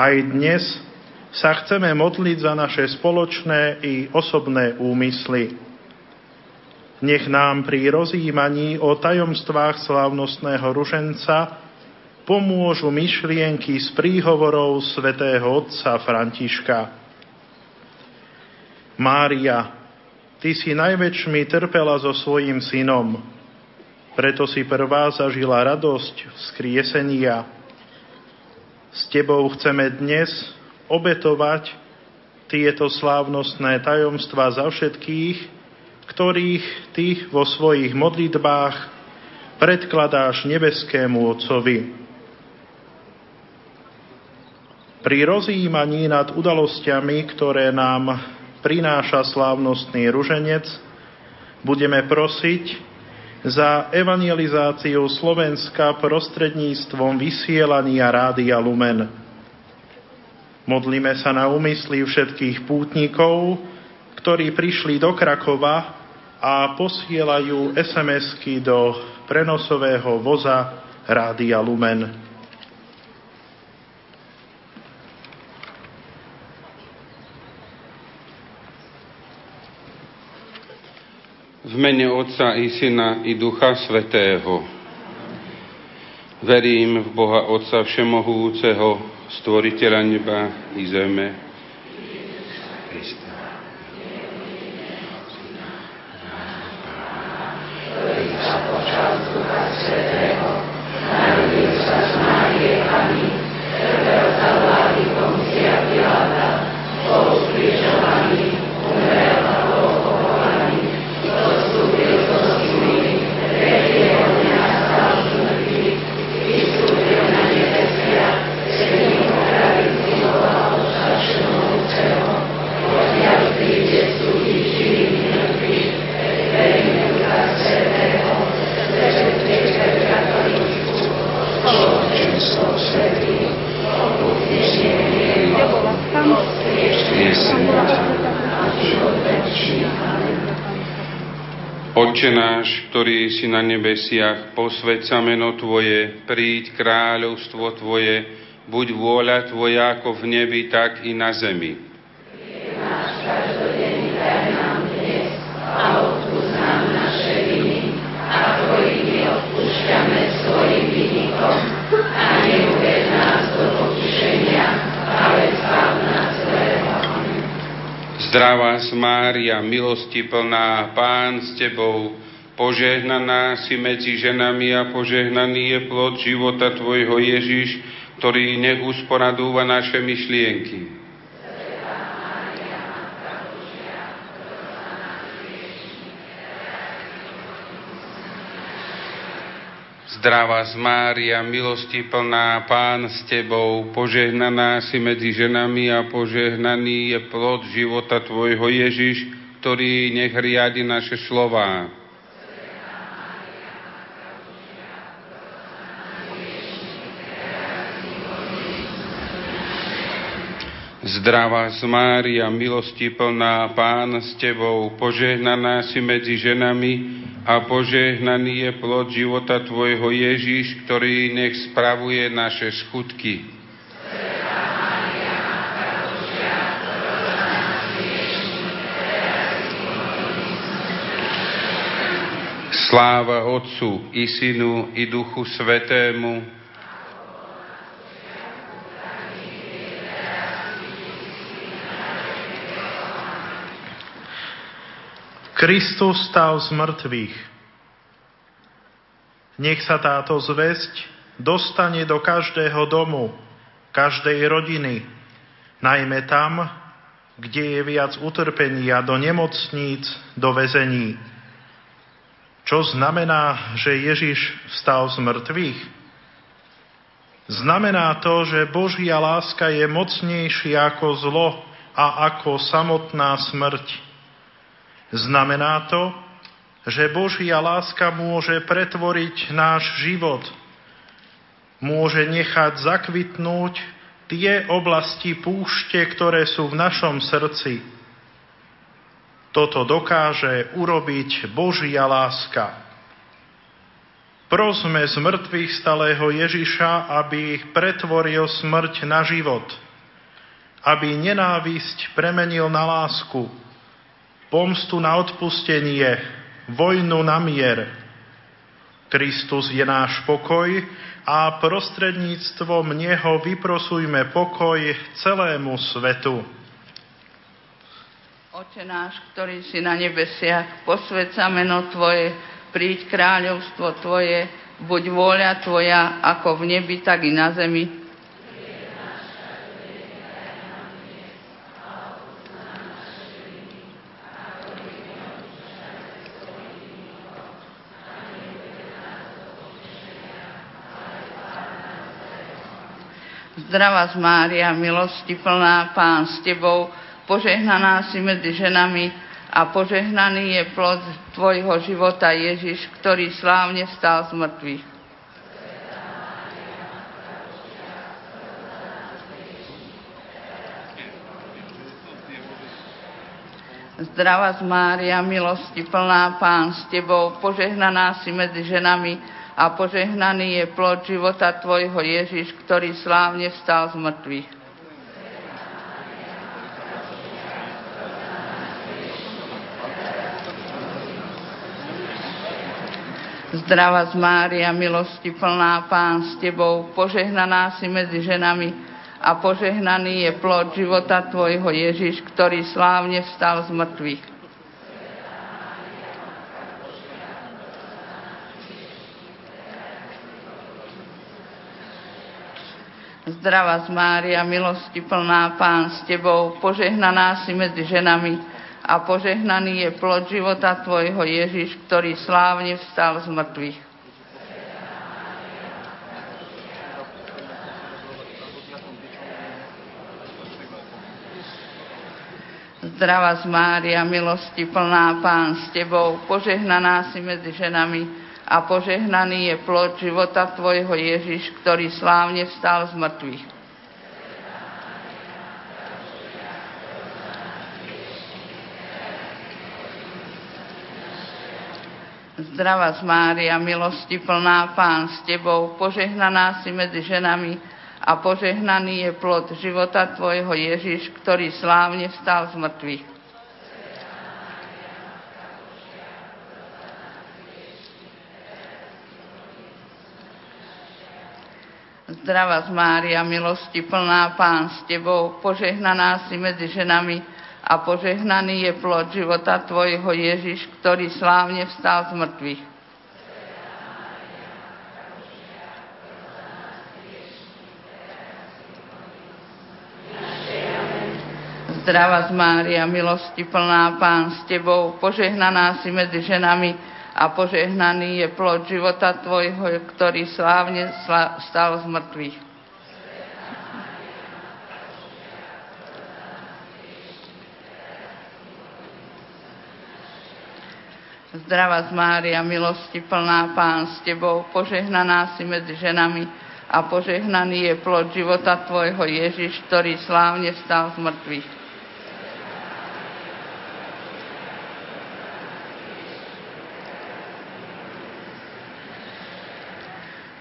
Speaker 23: Aj dnes sa chceme modliť za naše spoločné i osobné úmysly. Nech nám pri rozjímaní o tajomstvách slávnostného ruženca pomôžu myšlienky z príhovorov svätého otca Františka. Mária, ty si najväčšmi trpela so svojim synom, preto si prvá zažila radosť vzkriesenia. S tebou chceme dnes obetovať tieto slávnostné tajomstva za všetkých, ktorých ty vo svojich modlitbách predkladáš nebeskému Otcovi. Pri rozjímaní nad udalosťami, ktoré nám prináša slávnostný ruženec, budeme prosiť za evangelizáciu Slovenska prostredníctvom vysielania Rádia Lumen. Modlíme sa na úmysly všetkých pútnikov, ktorí prišli do Krakova a posielajú SMS-ky do prenosového voza Rádia Lumen.
Speaker 10: V mene Otca i Syna i Ducha Svetého. Verím v Boha Otca Všemohúceho, Stvoriteľa neba i zeme, si na nebesiach, posveď sa meno Tvoje, príď kráľovstvo Tvoje, buď vôľa Tvoja ako v nebi, tak i na zemi. Ako i odpúšťame svojim vynikom a nás do pokušenia, ale zbav nás. Zdravá Mária, milosti plná, Pán s Tebou, požehnaná si medzi ženami a požehnaný je plod života Tvojho Ježiš, ktorý nech usporadúva naše myšlienky. Zdravá z Mária, milosti plná, Pán s Tebou, požehnaná si medzi ženami a požehnaný je plod života Tvojho Ježiš, ktorý nech riadi naše slová. Zdravá z Mária, milosti plná, Pán s Tebou, požehnaná si medzi ženami a požehnaný je plod života Tvojho Ježiš, ktorý nech spravuje naše skutky. Sláva Otcu i Synu i Duchu Svetému,
Speaker 23: Kristus stal z mŕtvych. Nech sa táto zväzť dostane do každého domu, každej rodiny, najmä tam, kde je viac utrpenia, do nemocníc, do väzení. Čo znamená, že Ježiš vstal z mŕtvych? Znamená to, že Božia láska je mocnejšia ako zlo a ako samotná smrť. Znamená to, že Božia láska môže pretvoriť náš život, môže nechať zakvitnúť tie oblasti púšte, ktoré sú v našom srdci. Toto dokáže urobiť Božia láska. Prosme z mŕtvych stalého Ježiša, aby ich pretvoril smrť na život, aby nenávisť premenil na lásku, pomstu na odpustenie, vojnu na mier. Kristus je náš pokoj a prostredníctvom Neho vyprosujme pokoj celému svetu.
Speaker 24: Oče náš, ktorý si na nebesiach, posvedca meno Tvoje, príď kráľovstvo Tvoje, buď vôľa Tvoja, ako v nebi, tak i na zemi. Zdravá z Mária, milosti plná, Pán s Tebou, požehnaná si medzi ženami, a požehnaný je plod tvojho života Ježiš, ktorý slávne vstal z mŕtvych. Zdravá z Mária, milosti plná Pán s Tebou, požehnaná si medzi ženami a požehnaný je plod života Tvojho Ježiš, ktorý slávne vstal z mŕtvych. Zdravá z Mária, milosti plná, Pán s Tebou, požehnaná si medzi ženami a požehnaný je plod života Tvojho Ježiš, ktorý slávne vstal z mŕtvych. Zdravá z Mária, milosti plná, Pán s Tebou, požehnaná si medzi ženami a požehnaný je plod života Tvojho Ježiš, ktorý slávne vstal z mŕtvych. Zdravá z Mária, milosti plná Pán s Tebou, požehnaná si medzi ženami a požehnaný je plod života Tvojho Ježiš, ktorý slávne vstal z mŕtvych. Zdravá z Mária, milosti plná, Pán s Tebou, požehnaná si medzi ženami a požehnaný je plod života Tvojho Ježiš, ktorý slávne vstal z mŕtvych. Zdravá z Mária, milosti plná, Pán s Tebou, požehnaná si medzi ženami a požehnaný je plod života Tvojho Ježiš, ktorý slávne vstal z mŕtvych. Zdravá z Mária, milosti plná, Pán s Tebou, požehnaná si medzi ženami a požehnaný je plod života Tvojho, ktorý slávne stal z mŕtvych. Zdravá z Mária, milosti plná Pán s Tebou, požehnaná si medzi ženami a požehnaný je plod života Tvojho Ježiš, ktorý slávne stal z mŕtvych.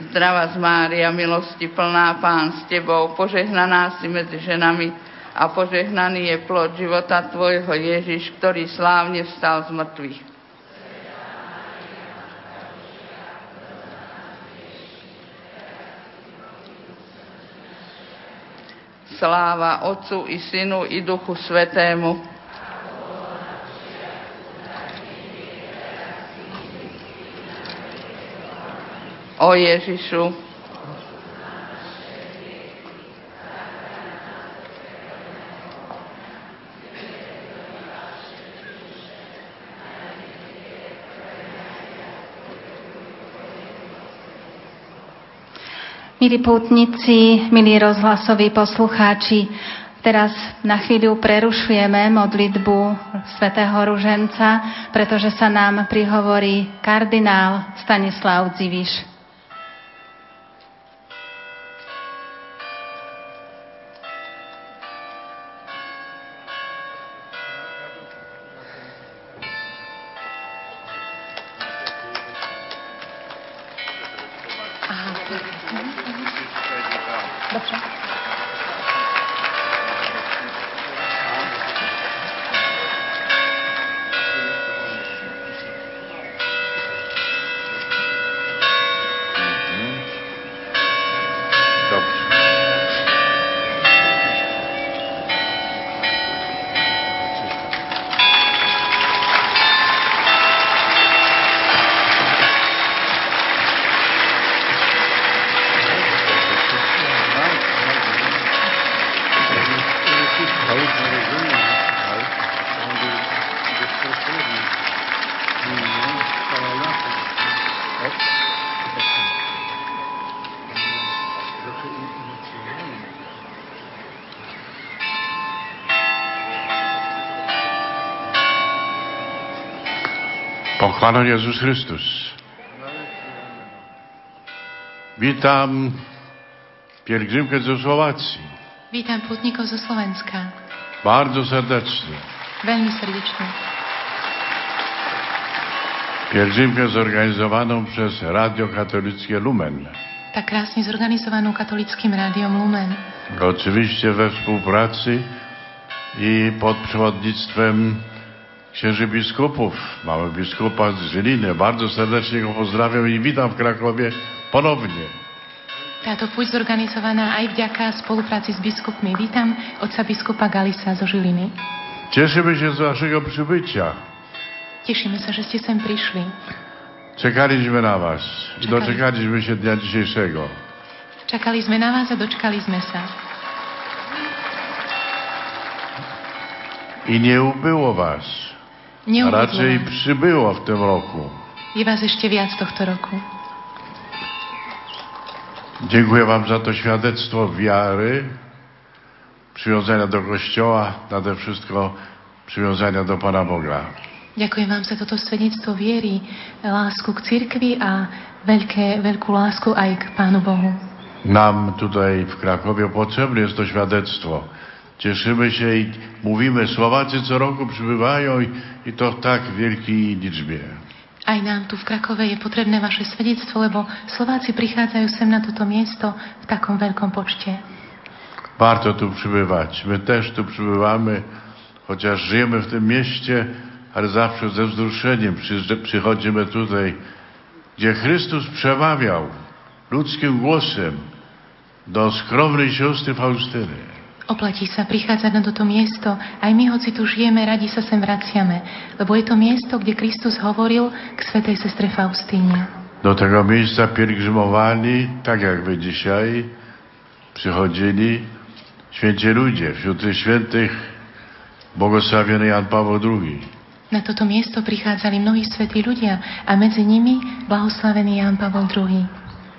Speaker 24: Zdravá z Mária, milosti plná Pán s Tebou, požehnaná si medzi ženami a požehnaný je plod života Tvojho Ježiš, ktorý slávne vstal z mŕtvych. Sláva Otcu i Synu i Duchu Svetému. O Ježišu,
Speaker 6: Milí pútnici, milí rozhlasoví poslucháči, teraz na chvíľu prerušujeme modlitbu svätého Ruženca, pretože sa nám prihovorí kardinál Stanislav Dziviš.
Speaker 25: Pochwalony Jezus Chrystus. Witam pielgrzymkę ze Słowacji.
Speaker 8: Witam putników ze Słowenska.
Speaker 25: Bardzo serdecznie.
Speaker 8: Veľmi srdečne.
Speaker 25: Pielgrzymkę zorganizowaną przez Radio Katolickie Lumen.
Speaker 8: Tak krásne zorganizovanú katolickým rádiom Lumen.
Speaker 25: Oczywiście we współpracy i pod przewodnictwem księży biskupów. Mamy biskupa z Żyliny. Bardzo serdecznie go pozdrawiam i witam w Krakowie ponownie.
Speaker 8: Táto púť zorganizovaná aj vďaka spolupráci s biskupmi. Vítam otca biskupa Galisa zo Žiliny.
Speaker 25: Cieszymy się z waszego przybycia.
Speaker 8: Tešíme sa, že ste sem prišli.
Speaker 25: Czekaliśmy na was i
Speaker 8: Czekali.
Speaker 25: doczekaliśmy się dnia dzisiejszego.
Speaker 8: Čakali sme na vás a dočkali sme sa.
Speaker 25: I nie ubyło was. A
Speaker 8: Neubudlo
Speaker 25: raczej
Speaker 8: vám.
Speaker 25: przybyło w tym roku.
Speaker 8: Je vás ešte viac tohto roku.
Speaker 25: Dziękuję wam za to świadectwo wiary, przywiązania do Kościoła, nade wszystko przywiązania do Pana Boga.
Speaker 8: Ďakujem vám za toto svedectvo viery, lásku k cirkvi a veľké, veľkú lásku aj k Pánu Bohu.
Speaker 25: Nam tutaj w Krakowie potrzebne jest to świadectwo. Cieszymy się i mówimy, Słowacy co roku przybywają i, i to w tak wielkiej liczbie.
Speaker 8: Aj nám tu v Krakove je potrebné vaše svedectvo, lebo Slováci prichádzajú sem na toto miesto v takom veľkom počte.
Speaker 25: Warto tu przybywać. My też tu przybywamy, chociaż żyjemy w tym mieście, ale zawsze ze wzruszeniem przychodzimy tutaj, gdzie Chrystus przemawiał ludzkim głosem do skromnej siostry Faustyny.
Speaker 8: Oplatí sa prichádzať na toto miesto, aj my, hoci tu žijeme, radi sa sem vraciame, lebo je to miesto, kde Kristus hovoril k svetej sestre Faustíne.
Speaker 25: Do tego miejsca pielgrzymowali, tak jak wy dzisiaj, przychodzili święci ludzie. Wśród tych świętych błogosławiony Jan Paweł II.
Speaker 8: Na toto miesto prichádzali mnohí svätí ľudia a medzi nimi blahoslavený Ján Pavol II.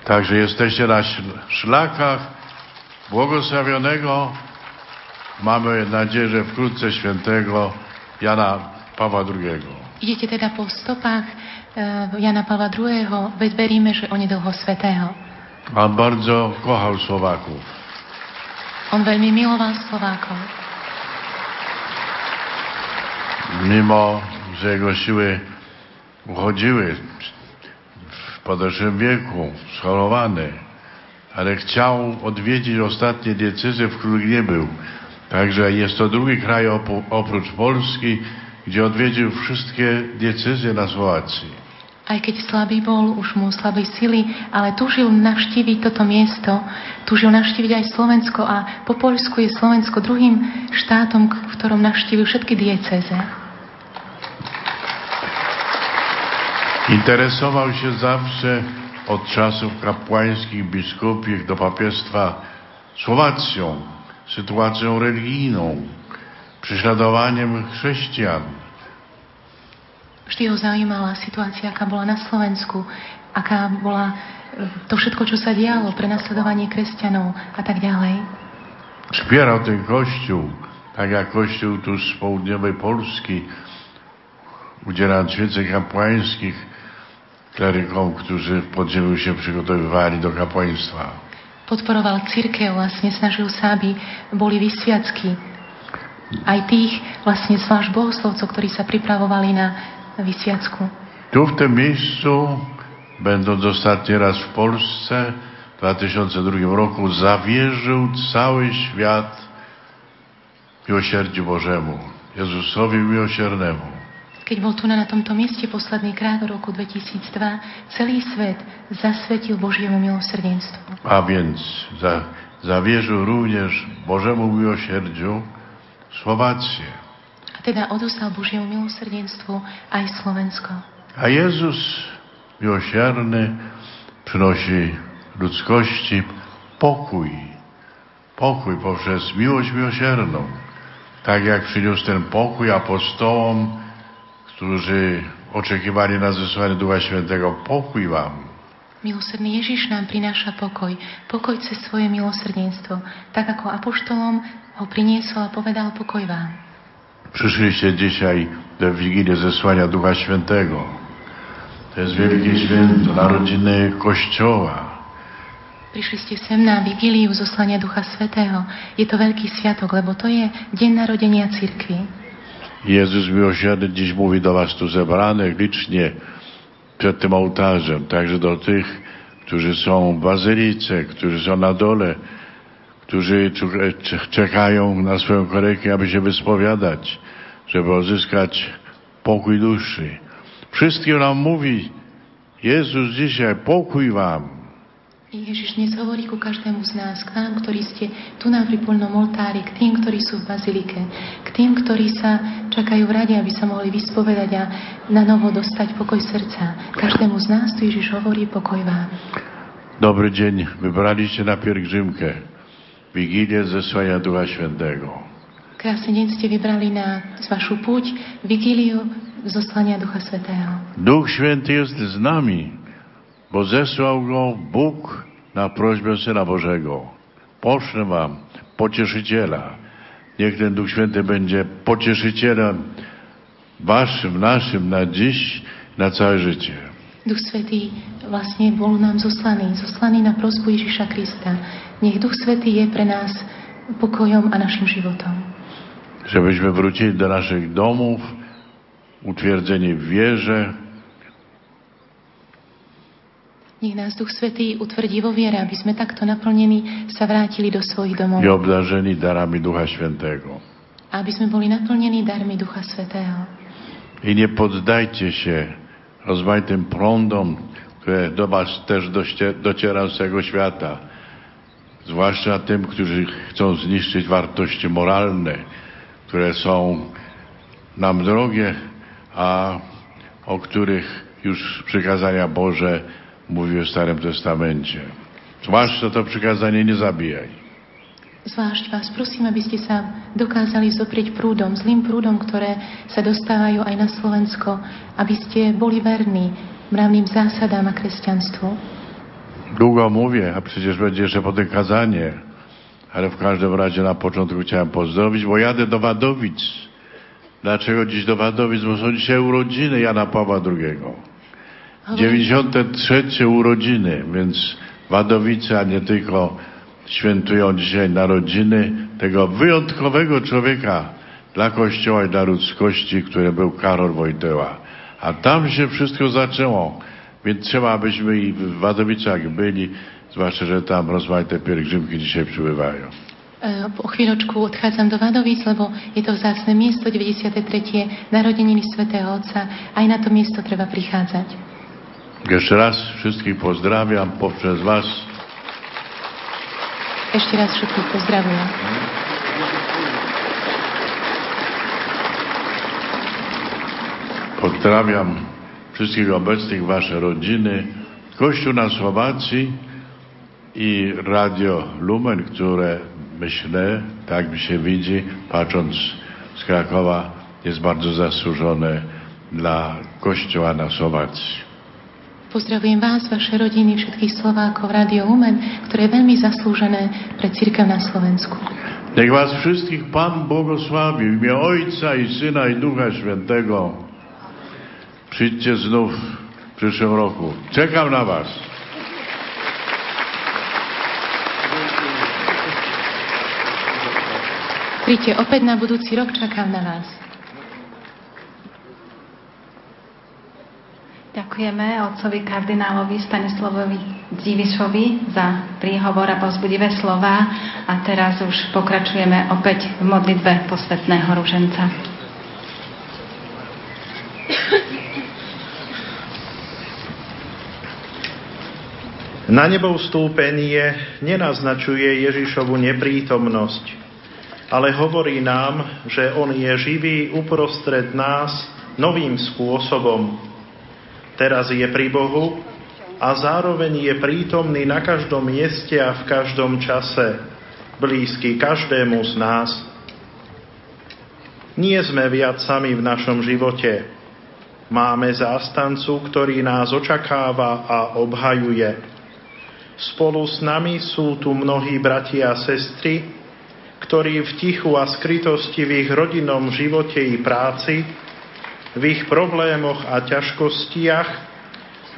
Speaker 25: Także jesteście na szlakach błogosławionego. Mamy nadzieję, że wkrótce świętego Jana Pawła II.
Speaker 8: Idete teda po stopách e, Jana Pavla II. Veríme, že onedlho svetého.
Speaker 25: On bardzo kochał Słowaków.
Speaker 8: On veľmi miloval Slovákov.
Speaker 25: Mimo, że jego siły uchodziły w podeszłym wieku, schorowany, ale chciał odwiedzić ostatnie decyzje, w których nie był. Także jest to drugi kraj oprócz Polski, gdzie odwiedził wszystkie decyzje na Słowacji.
Speaker 8: Aj keď slabý bol, už mu slabé sily, ale túžil navštíviť toto miesto, túžil navštíviť aj Slovensko a po Poľsku je Slovensko druhým štátom, v ktorom navštívil všetky dieceze.
Speaker 25: Interesował się zawsze od czasów kapłańskich, biskupich do papiestwa Słowacją, sytuacją religijną, prześladowaniem chrześcijan.
Speaker 8: Vždy ho zaujímala situácia, aká bola na Slovensku, aká bola e, to všetko, čo sa dialo, prenasledovanie kresťanov a tak ďalej.
Speaker 25: Wspierał ten kościół, tak jak kościół tu z południowej Polski, udzielając świecek kapłańskich klerykom, którzy w podziemiu się przygotowywali do kapłaństwa.
Speaker 8: Podporoval církev, vlastne snažil sa, aby boli vysviacky aj tých vlastne zvlášť bohoslovcov, ktorí sa pripravovali na wyswiacku.
Speaker 25: Tu w tym miejscu, będąc ostatni raz w Polsce, w 2002 roku, zawierzył cały świat miłosierdziu Bożemu, Jezusowi miłosiernemu.
Speaker 8: Keď bol tu na tomto mieste posledný krát v roku 2002, celý svet zasvetil Božiemu milosrdenstvu.
Speaker 25: A więc za, zawierzył również Bożemu miłosierdziu Słowację.
Speaker 8: A teda odostal Božiemu milosrdenstvu aj Slovensko.
Speaker 25: A Jezus miłosierny przynosi ludzkości pokój. Pokój poprzez miłość miłosierną. Tak jak przyniósł ten pokój apostołom, którzy oczekiwali na zesłanie Ducha Świętego. Pokój wam.
Speaker 8: Milosrdný Ježiš nám prináša pokoj. Pokoj cez svoje milosrdenstvo. Tak ako apoštolom ho priniesol a povedal pokoj vám.
Speaker 25: Przyszliście dzisiaj do Wigilii zesłania Ducha Świętego. To jest wielkie święto, narodziny Kościoła.
Speaker 8: Prišli ste sem na Vigíliu zoslania Ducha Svetého. Je to veľký sviatok, lebo to je deň narodenia cirkvi.
Speaker 25: Jezus miłosierny dziś mówi do was tu zebranych licznie przed tym ołtarzem, także do tych, którzy są w bazylice, którzy są na dole, którzy czekają na swoją korektę, aby się wyspowiadać, żeby uzyskać pokój duszy. Wszystkim nam mówi Jezus dzisiaj, pokój wam.
Speaker 8: Ježiš dnes hovorí ku každému z nás, k nám, ktorí ste tu na pripolnom oltári, k tým, ktorí sú v bazilike, k tým, ktorí sa čakajú v rade, aby sa mohli vyspovedať a na novo dostať pokoj srdca. Každému z nás tu Ježiš hovorí pokoj vám.
Speaker 25: Dobry dzień. Wybraliście na pielgrzymkę Wigilię zesłania Ducha Świętego.
Speaker 8: Krásny deň ste vybrali na vašu púť Vigíliu zoslania Ducha Svetého.
Speaker 25: Duch Święty jest z nami bo zesłał go Bóg na prośbę Syna Bożego. Poszlę wam pocieszyciela. Niech ten Duch Święty będzie pocieszycielem waszym, naszym na dziś, na całe życie.
Speaker 8: Duch Svetý vlastne bol nám zoslaný, zoslaný na prosbu Ježiša Krista. Niech Duch Svetý je pre nás pokojom a našim životom.
Speaker 25: Żebyśmy wrócili do naszych domów, utwierdzeni w wierze,
Speaker 8: nech nás Duch Svetý utvrdí vo viere, aby sme takto naplnení sa vrátili do svojich domov.
Speaker 25: I obdarzeni darami Ducha Świętego.
Speaker 8: Aby sme boli naplnení darmi Ducha Svetého.
Speaker 25: I nie poddajcie się rozmaitym prądom, które do was też docierają z tego świata. Zwłaszcza tym, którzy chcą zniszczyć wartości moralne, które są nam drogie, a o których już przykazania Boże mówi w Starym Testamencie. Zwłaszcza to przykazanie nie zabijaj.
Speaker 8: Zvlášť vás prosím, aby ste sa dokázali zoprieť prúdom, zlým prúdom, ktoré sa dostávajú aj na Slovensko, aby ste boli verní mravným zásadám a kresťanstvu.
Speaker 25: Długo mówię, a przecież będzie jeszcze potem kazanie, ale w każdym razie na początku chciałem pozdrowić, bo jadę do Wadowic. Dlaczego dziś do Wadowic? Bo są dzisiaj urodziny Jana Pawła II. 93 urodziny, więc Wadowice, a nie tylko świętują dzisiaj narodziny tego wyjątkowego człowieka dla Kościoła i dla ludzkości, który był Karol Wojtyła. A tam się wszystko zaczęło. Więc trzeba, abyśmy i w Wadowicach byli, zwłaszcza, że tam rozmaite pielgrzymki dzisiaj przybywają.
Speaker 8: E, po chvíľočku odchádzam do Vadovic, lebo je to vzácne miesto, 93. narodeniny svätého Otca. Aj na to miesto treba prichádzať.
Speaker 25: Jeszcze raz wszystkich pozdrawiam poprzez Was.
Speaker 8: Jeszcze raz wszystkich pozdrawiam.
Speaker 25: Pozdrawiam wszystkich obecnych, Wasze rodziny, Kościół na Słowacji i Radio Lumen, które myślę, tak mi się widzi, patrząc z Krakowa, jest bardzo zasłużone dla Kościoła na Słowacji.
Speaker 8: Pozdravujem vás, vaše rodiny, všetkých Slovákov, Radio Lumen, ktoré je veľmi zaslúžené pre církev na Slovensku.
Speaker 25: Niech was wszystkich Pan błogosławi w imię Ojca i Syna i Ducha Świętego. Przyjdźcie znów w przyszłym roku. Czekam na was.
Speaker 8: Príďte opäť na budúci rok, čakám na vás.
Speaker 6: Ďakujeme otcovi kardinálovi Stanislavovi Dzivišovi za príhovor a pozbudivé slova a teraz už pokračujeme opäť v modlitbe posvetného ruženca.
Speaker 23: Na nebo vstúpenie nenaznačuje Ježišovu neprítomnosť, ale hovorí nám, že On je živý uprostred nás novým spôsobom, teraz je pri Bohu a zároveň je prítomný na každom mieste a v každom čase, blízky každému z nás. Nie sme viac sami v našom živote. Máme zástancu, ktorý nás očakáva a obhajuje. Spolu s nami sú tu mnohí bratia a sestry, ktorí v tichu a skrytosti v ich rodinnom živote i práci v ich problémoch a ťažkostiach,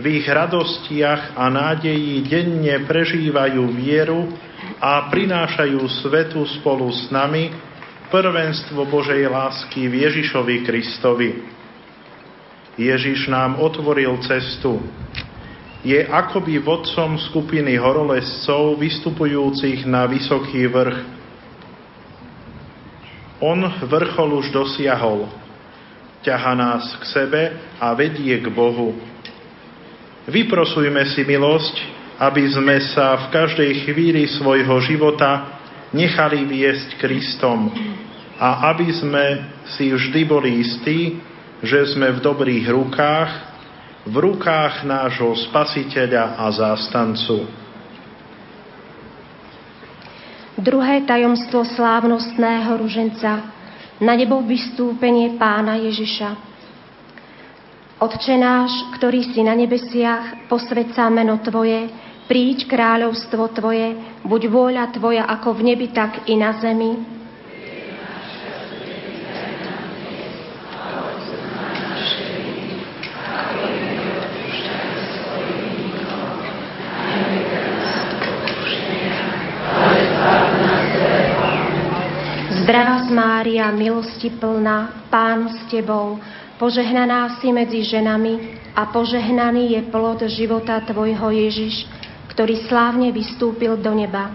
Speaker 23: v ich radostiach a nádeji denne prežívajú vieru a prinášajú svetu spolu s nami prvenstvo Božej lásky v Ježišovi Kristovi. Ježiš nám otvoril cestu. Je akoby vodcom skupiny horolescov vystupujúcich na vysoký vrch. On vrchol už dosiahol ťaha nás k sebe a vedie k Bohu. Vyprosujme si milosť, aby sme sa v každej chvíli svojho života nechali viesť Kristom a aby sme si vždy boli istí, že sme v dobrých rukách, v rukách nášho Spasiteľa a zástancu.
Speaker 26: Druhé tajomstvo slávnostného ruženca na nebo vystúpenie pána Ježiša. Otče náš, ktorý si na nebesiach, posvedca meno Tvoje, príď kráľovstvo Tvoje, buď vôľa Tvoja ako v nebi, tak i na zemi. Zdravá Mária, milosti plná, Pán s Tebou, požehnaná si medzi ženami a požehnaný je plod života Tvojho Ježiš, ktorý slávne vystúpil do neba.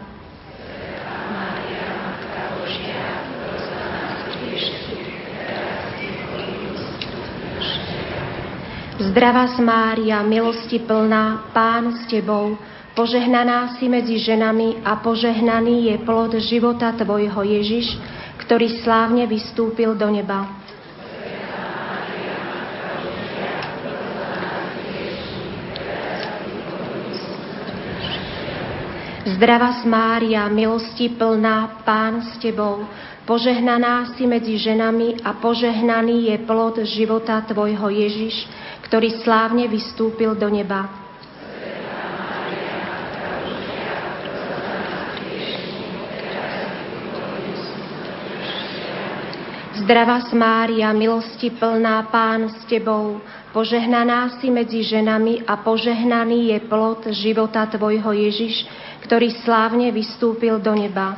Speaker 26: Zdravá Mária, milosti plná, Pán s Tebou, požehnaná si medzi ženami a požehnaný je plod života Tvojho Ježiš, ktorý slávne vystúpil do neba. Zdravá Mária, milosti plná, Pán s Tebou, požehnaná si medzi ženami a požehnaný je plod života Tvojho Ježiš, ktorý slávne vystúpil do neba. Zdravá Mária, milosti plná, Pán s Tebou, požehnaná si medzi ženami a požehnaný je plod života Tvojho Ježiš, ktorý slávne vystúpil do neba.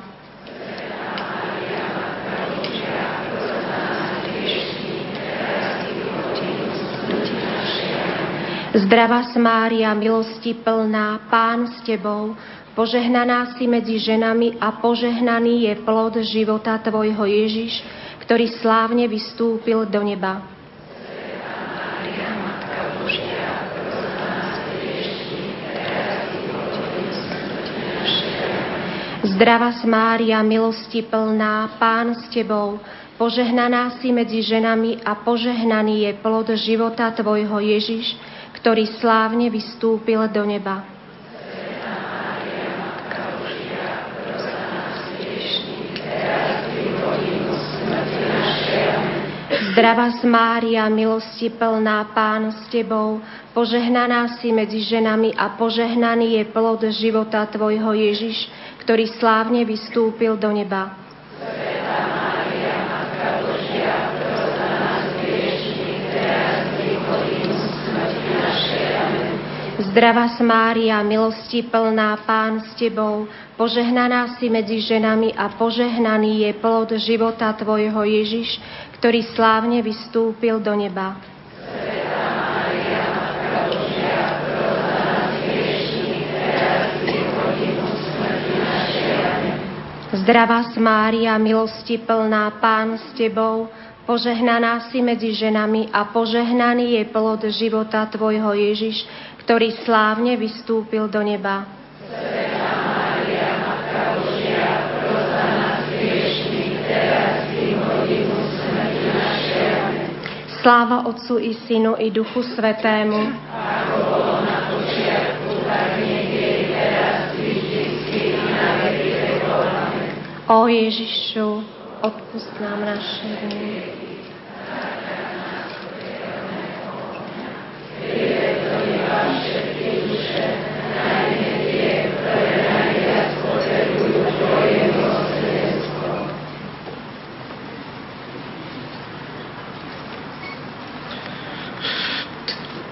Speaker 26: Zdravá Mária, milosti plná, Pán s Tebou, požehnaná si medzi ženami a požehnaný je plod života Tvojho Ježiš, ktorý slávne vystúpil do neba. Zdravá Mária, milosti plná, Pán s Tebou, požehnaná si medzi ženami a požehnaný je plod života Tvojho Ježiš, ktorý slávne vystúpil do neba. Zdravá Mária, milosti plná, Pán s Tebou, požehnaná si medzi ženami a požehnaný je plod života Tvojho Ježiš, ktorý slávne vystúpil do neba. Zdravá Mária, milosti plná, Pán s Tebou, požehnaná si medzi ženami a požehnaný je plod života Tvojho Ježiš, ktorý slávne vystúpil do neba. Zdravá Mária, milosti plná, Pán s Tebou, požehnaná si medzi ženami a požehnaný je plod života Tvojho Ježiš, ktorý slávne vystúpil do neba. Sláva Otcu i Synu i Duchu Svetému. O Ježišu, odpust nám naše viny.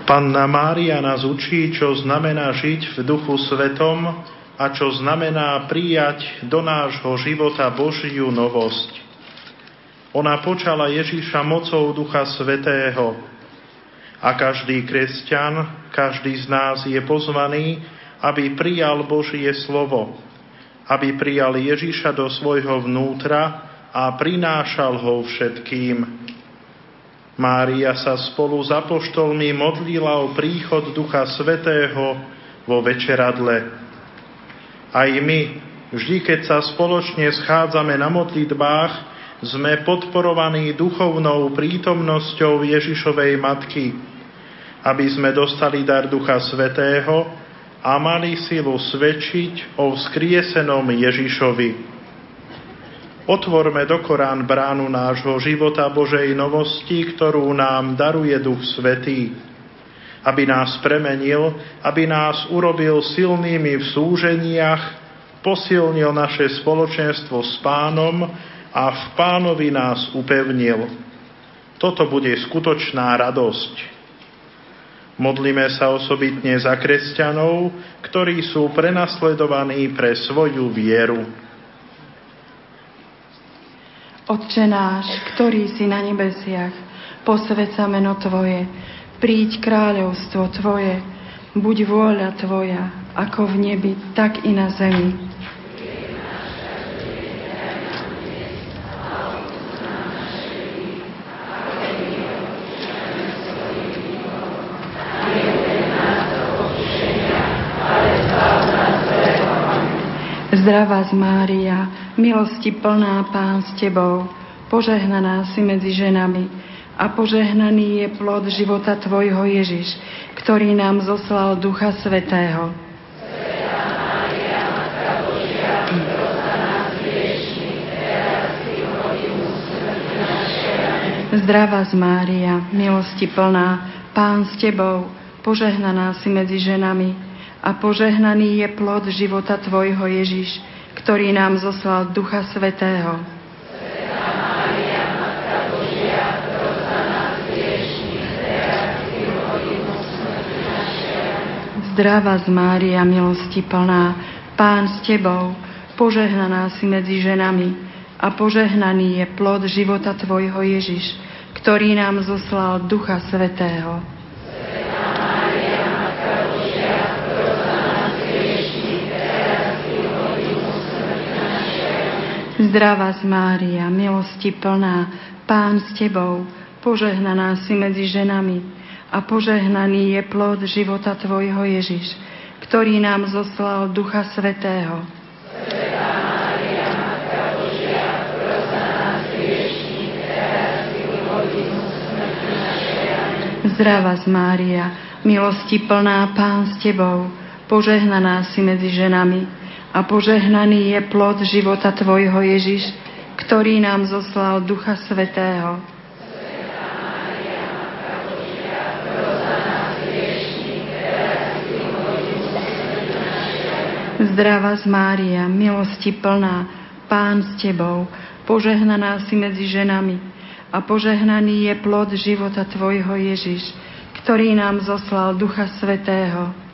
Speaker 23: Panna Mária nás učí, čo znamená žiť v duchu svetom a čo znamená prijať do nášho života Božiu novosť. Ona počala Ježiša mocou Ducha Svetého a každý kresťan, každý z nás je pozvaný, aby prijal Božie slovo, aby prijal Ježiša do svojho vnútra a prinášal ho všetkým. Mária sa spolu s apoštolmi modlila o príchod Ducha Svetého vo večeradle. Aj my, vždy keď sa spoločne schádzame na modlitbách, sme podporovaní duchovnou prítomnosťou Ježišovej Matky, aby sme dostali dar Ducha Svetého a mali silu svedčiť o vzkriesenom Ježišovi. Otvorme do Korán bránu nášho života Božej novosti, ktorú nám daruje Duch Svetý, aby nás premenil, aby nás urobil silnými v súženiach, posilnil naše spoločenstvo s pánom a v pánovi nás upevnil. Toto bude skutočná radosť. Modlíme sa osobitne za kresťanov, ktorí sú prenasledovaní pre svoju vieru.
Speaker 27: Otče náš, ktorý si na nebesiach, posved meno Tvoje, príď kráľovstvo Tvoje, buď vôľa Tvoja, ako v nebi, tak i na zemi. Zdravá z Mária, milosti plná Pán s Tebou, požehnaná si medzi ženami a požehnaný je plod života Tvojho Ježiš, ktorý nám zoslal Ducha Svetého. Zdravá z Mária, milosti plná, Pán s Tebou, požehnaná si medzi ženami a požehnaný je plod života Tvojho Ježiš, ktorý nám zoslal Ducha Svetého. Zdravá z Mária, milosti plná, Pán s Tebou, požehnaná si medzi ženami a požehnaný je plod života Tvojho Ježiš, ktorý nám zoslal Ducha Svetého. Zdravá z Mária, milosti plná, Pán s Tebou, požehnaná si medzi ženami a požehnaný je plod života Tvojho Ježiš, ktorý nám zoslal Ducha Svetého. Zdravá z Mária, milosti plná Pán s Tebou, požehnaná si medzi ženami a požehnaný je plod života Tvojho Ježiš, ktorý nám zoslal Ducha Svetého. Zdravá z Mária, milosti plná, Pán s Tebou, požehnaná si medzi ženami a požehnaný je plod života Tvojho Ježiš, ktorý nám zoslal Ducha Svetého.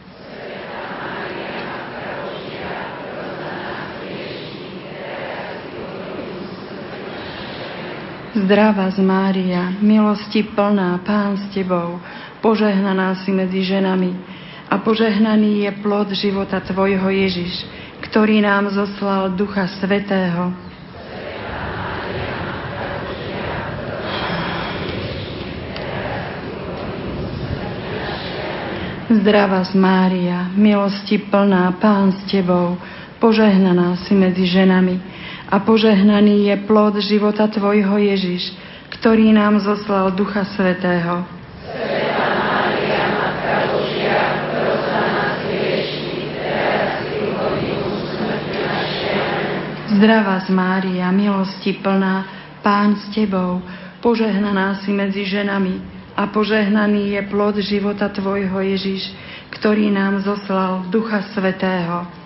Speaker 27: Zdravá z Mária, milosti plná, Pán s Tebou, požehnaná si medzi ženami a požehnaný je plod života Tvojho Ježiš, ktorý nám zoslal Ducha Svetého. Zdravá z Mária, milosti plná, Pán s Tebou, požehnaná si medzi ženami a požehnaný je plod života Tvojho Ježiš, ktorý nám zoslal Ducha Svetého. Zdravá z Mária, milosti plná, Pán s Tebou, požehnaná si medzi ženami a požehnaný je plod života Tvojho Ježiš, ktorý nám zoslal Ducha Svetého.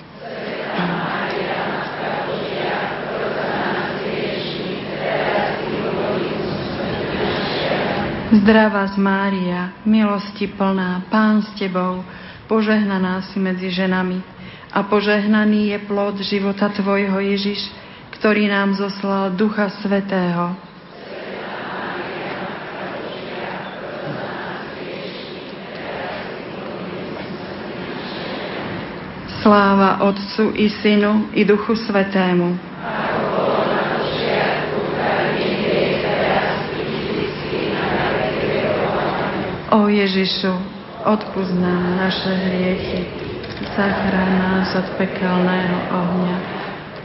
Speaker 27: Zdravá z Mária, milosti plná, Pán s Tebou, požehnaná si medzi ženami a požehnaný je plod života Tvojho Ježiš, ktorý nám zoslal Ducha Svetého. Sláva Otcu i Synu i Duchu Svetému. O Ježišu, odpúsť nám naše hriechy, zachráň nás od pekelného ohňa,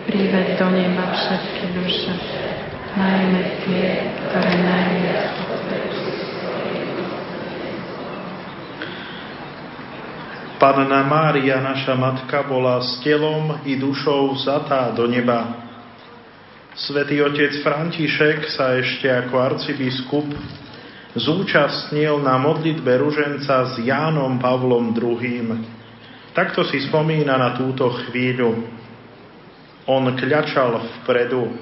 Speaker 27: príved do neba všetky duše, najmä tie, ktoré najviac
Speaker 23: Panna Mária, naša matka, bola s telom i dušou zatá do neba. Svetý otec František sa ešte ako arcibiskup zúčastnil na modlitbe ruženca s Jánom Pavlom II. Takto si spomína na túto chvíľu. On kľačal vpredu.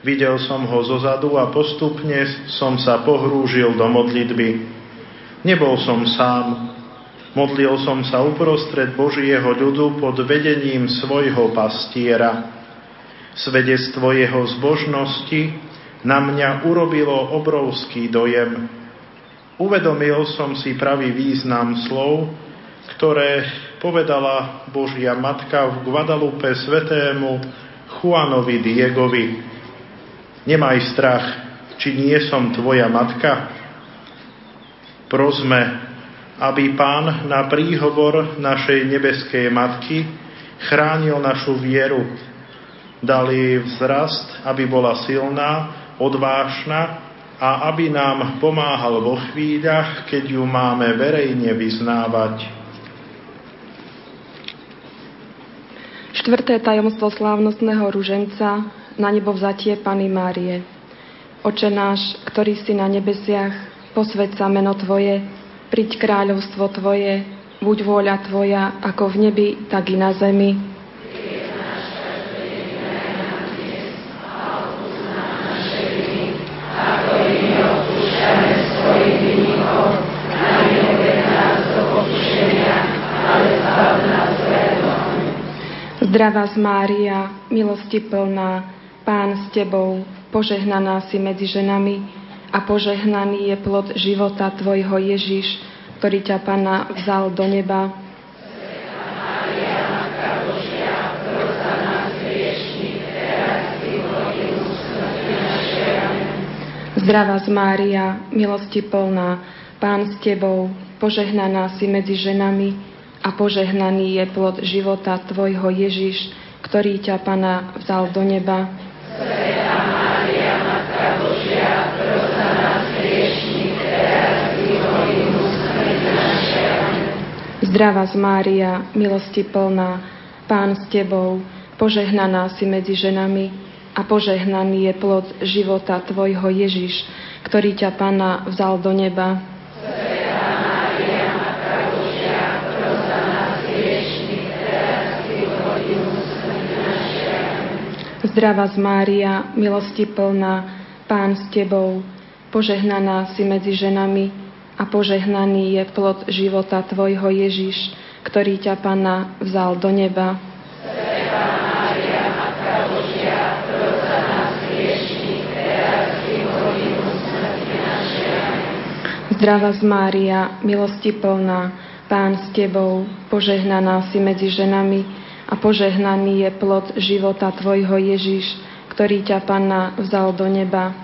Speaker 23: Videl som ho zozadu a postupne som sa pohrúžil do modlitby. Nebol som sám. Modlil som sa uprostred Božieho ľudu pod vedením svojho pastiera. Svedectvo jeho zbožnosti na mňa urobilo obrovský dojem. Uvedomil som si pravý význam slov, ktoré povedala Božia Matka v Guadalupe svetému Juanovi Diegovi. Nemaj strach, či nie som tvoja matka. Prosme, aby Pán na príhovor našej nebeskej Matky chránil našu vieru, dal jej vzrast, aby bola silná odvážna a aby nám pomáhal vo chvíľach, keď ju máme verejne vyznávať.
Speaker 28: Štvrté tajomstvo slávnostného ruženca na nebo vzatie Pany Márie. Oče náš, ktorý si na nebesiach, posved sa meno Tvoje, priď kráľovstvo Tvoje, buď vôľa Tvoja, ako v nebi, tak i na zemi. Zdravá z Mária, milosti plná, Pán s Tebou, požehnaná si medzi ženami a požehnaný je plod života Tvojho Ježiš, ktorý ťa Pana vzal do neba. Zdravá z Mária, milosti plná, Pán s Tebou, požehnaná si medzi ženami a požehnaný je plod života Tvojho Ježiš, ktorý ťa, Pana, vzal do neba. Zdravá z Mária, milosti plná, Pán s Tebou, požehnaná si medzi ženami a požehnaný je plod života Tvojho Ježiš, ktorý ťa, Pana, vzal do neba. Zdravá z Mária, milosti plná, Pán s Tebou, požehnaná si medzi ženami a požehnaný je plod života Tvojho Ježiš, ktorý ťa, Pana, vzal do neba. Zdravá z Mária, milosti plná, Pán s Tebou, požehnaná si medzi ženami a požehnaný je plod života Tvojho Ježiš, ktorý ťa, Panna, vzal do neba.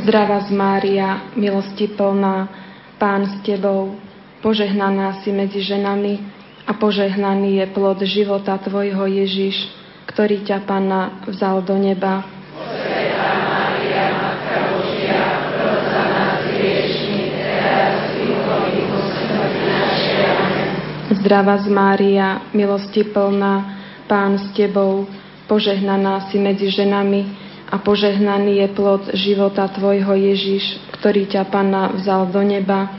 Speaker 28: Zdravá z Mária, milosti plná, Pán s Tebou, požehnaná si medzi ženami a požehnaný je plod života Tvojho Ježiš, ktorý ťa, Panna, vzal do neba. Zdravá z Mária, milosti plná, Pán s Tebou, požehnaná si medzi ženami a požehnaný je plod života Tvojho Ježiš, ktorý ťa, Panna, vzal do neba.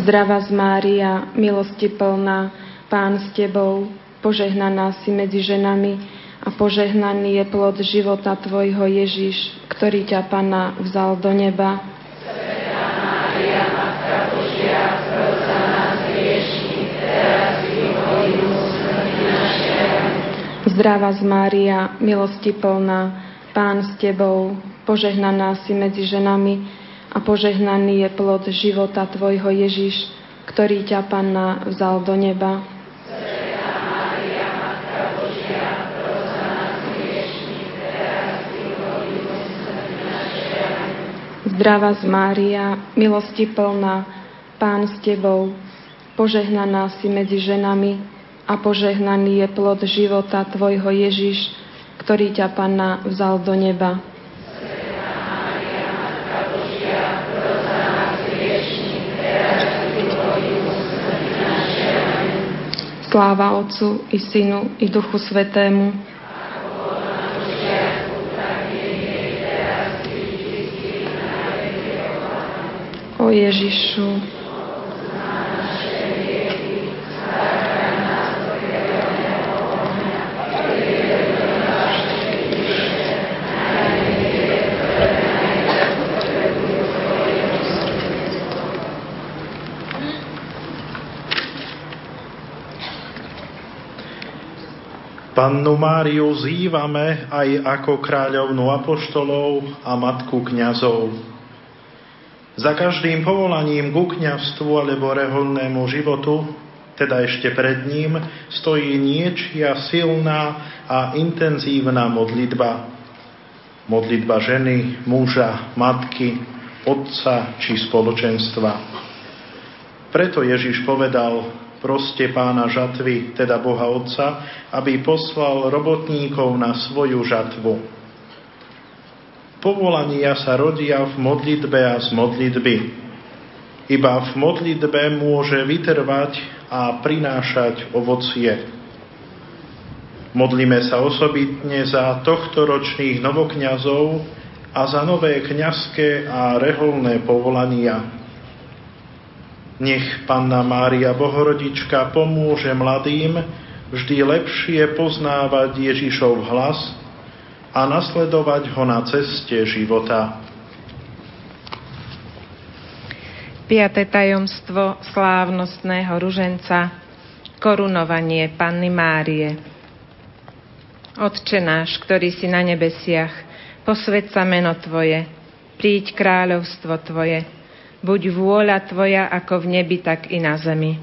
Speaker 28: Zdravá z Mária, milosti plná, Pán s Tebou, požehnaná si medzi ženami a požehnaný je plod života Tvojho Ježiš, ktorý ťa, Pana, vzal do neba. Zdravá z Mária, milosti plná, Pán s Tebou, požehnaná si medzi ženami a požehnaný je plod života Tvojho Ježiš, ktorý ťa, Panna, vzal do neba. Zdravá z Mária, milosti plná, Pán s Tebou, požehnaná si medzi ženami a požehnaný je plod života Tvojho Ježiš, ktorý ťa, Panna, vzal do neba. Sláva Otcu i Synu i Duchu Svetému. O Ježišu,
Speaker 23: Pannu Máriu zývame aj ako kráľovnú apoštolov a matku kňazov. Za každým povolaním ku kňazstvu alebo reholnému životu, teda ešte pred ním, stojí niečia silná a intenzívna modlitba. Modlitba ženy, muža, matky, otca či spoločenstva. Preto Ježiš povedal, proste pána žatvy, teda Boha Otca, aby poslal robotníkov na svoju žatvu. Povolania sa rodia v modlitbe a z modlitby. Iba v modlitbe môže vytrvať a prinášať ovocie. Modlíme sa osobitne za tohto ročných novokňazov a za nové kňazské a reholné povolania nech Panna Mária Bohorodička pomôže mladým vždy lepšie poznávať Ježišov hlas a nasledovať ho na ceste života.
Speaker 29: Piaté tajomstvo slávnostného ruženca korunovanie Panny Márie. Otče náš, ktorý si na nebesiach, posved sa meno Tvoje, príď kráľovstvo Tvoje, Buď vôľa Tvoja ako v nebi, tak i na zemi.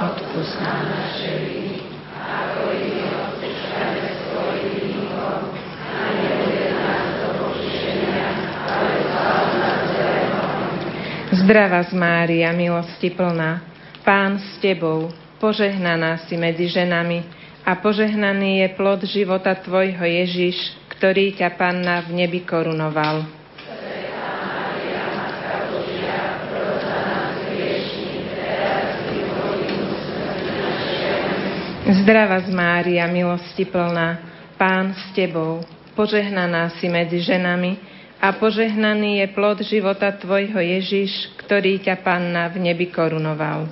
Speaker 29: Odpust nám naše viny, ako i my odpúšťame svojim vinníkom, a nebude nás do pokušenia, ale zbav nás zlého. Zdravá z Mária, milosti plná, Pán s Tebou, požehnaná si medzi ženami a požehnaný je plod života Tvojho Ježiš, ktorý ťa Panna v nebi korunoval.
Speaker 30: Zdrava z Mária, milosti plná, Pán s Tebou, požehnaná si medzi ženami a požehnaný je plod života Tvojho Ježiš, ktorý ťa Panna v nebi korunoval.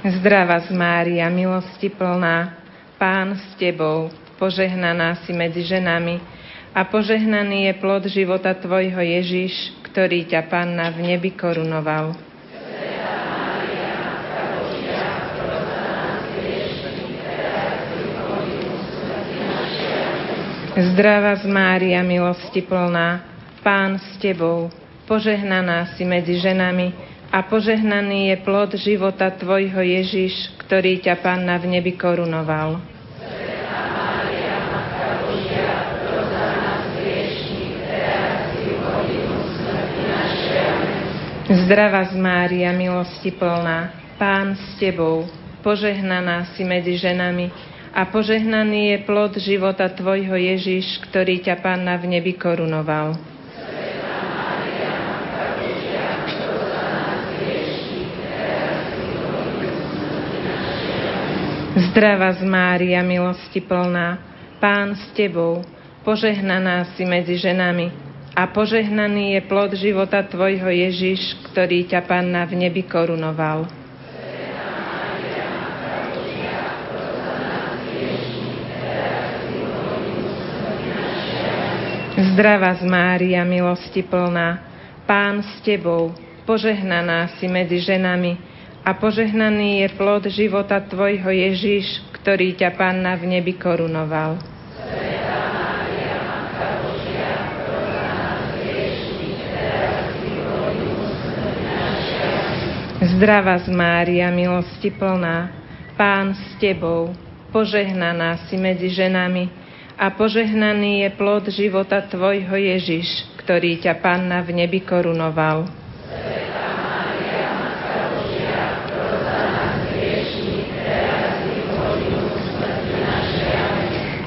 Speaker 30: Zdrava z Mária, milosti plná, Pán s Tebou, požehnaná si medzi ženami a požehnaný je plod života Tvojho Ježiš, ktorý ťa Panna v nebi korunoval. Zdrava z Mária, milosti plná, Pán s Tebou, požehnaná si medzi ženami a požehnaný je plod života Tvojho Ježiš, ktorý ťa Panna v nebi korunoval. Zdrava z Mária, milosti plná, Pán s Tebou, požehnaná si medzi ženami a požehnaný je plod života Tvojho Ježiš, ktorý ťa Panna v nebi korunoval. Zdrava z Mária, milosti plná, Pán s Tebou, požehnaná si medzi ženami a požehnaný je plod života Tvojho Ježiš, ktorý ťa Panna v nebi korunoval. Zdrava z Mária, milosti plná, Pán s Tebou, požehnaná si medzi ženami a požehnaný je plod života Tvojho Ježiš, ktorý ťa Panna v nebi korunoval. Zdrava z Mária, milosti plná, Pán s Tebou, požehnaná si medzi ženami a požehnaný je plod života Tvojho Ježiš, ktorý ťa Panna v nebi korunoval.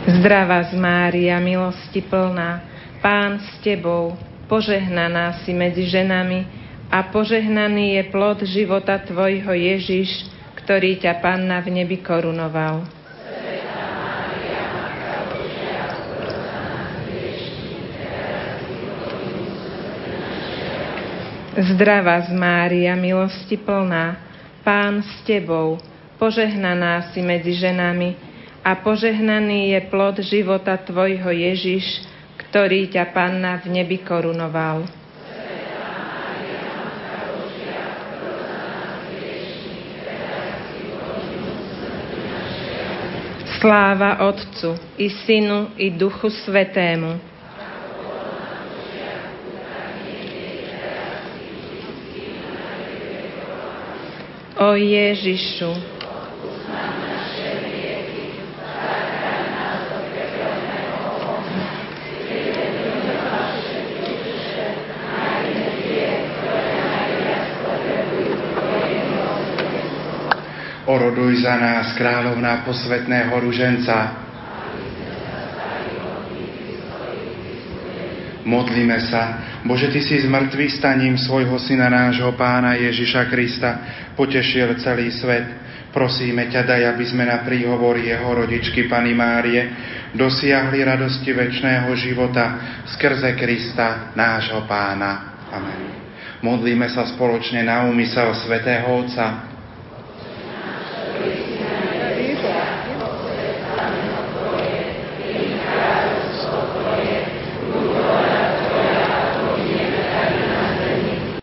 Speaker 30: Zdrava z Mária, milosti plná, Pán s Tebou, požehnaná si medzi ženami a požehnaný je plod života Tvojho Ježiš, ktorý ťa Panna v nebi korunoval. Zdrava z Mária, milosti plná, Pán s Tebou, požehnaná si medzi ženami a požehnaný je plod života Tvojho Ježiš, ktorý ťa Panna v nebi korunoval. Sláva Otcu i Synu i Duchu Svetému. O Ježišu,
Speaker 3: Oroduj za nás, kráľovná posvetného ruženca. Modlíme sa, Bože, Ty si s mŕtvych staním svojho Syna nášho Pána Ježiša Krista potešil celý svet. Prosíme ťa, daj, aby sme na príhovory Jeho rodičky Pany Márie dosiahli radosti väčšného života skrze Krista, nášho Pána. Amen. Modlíme sa spoločne na úmysel svätého Otca,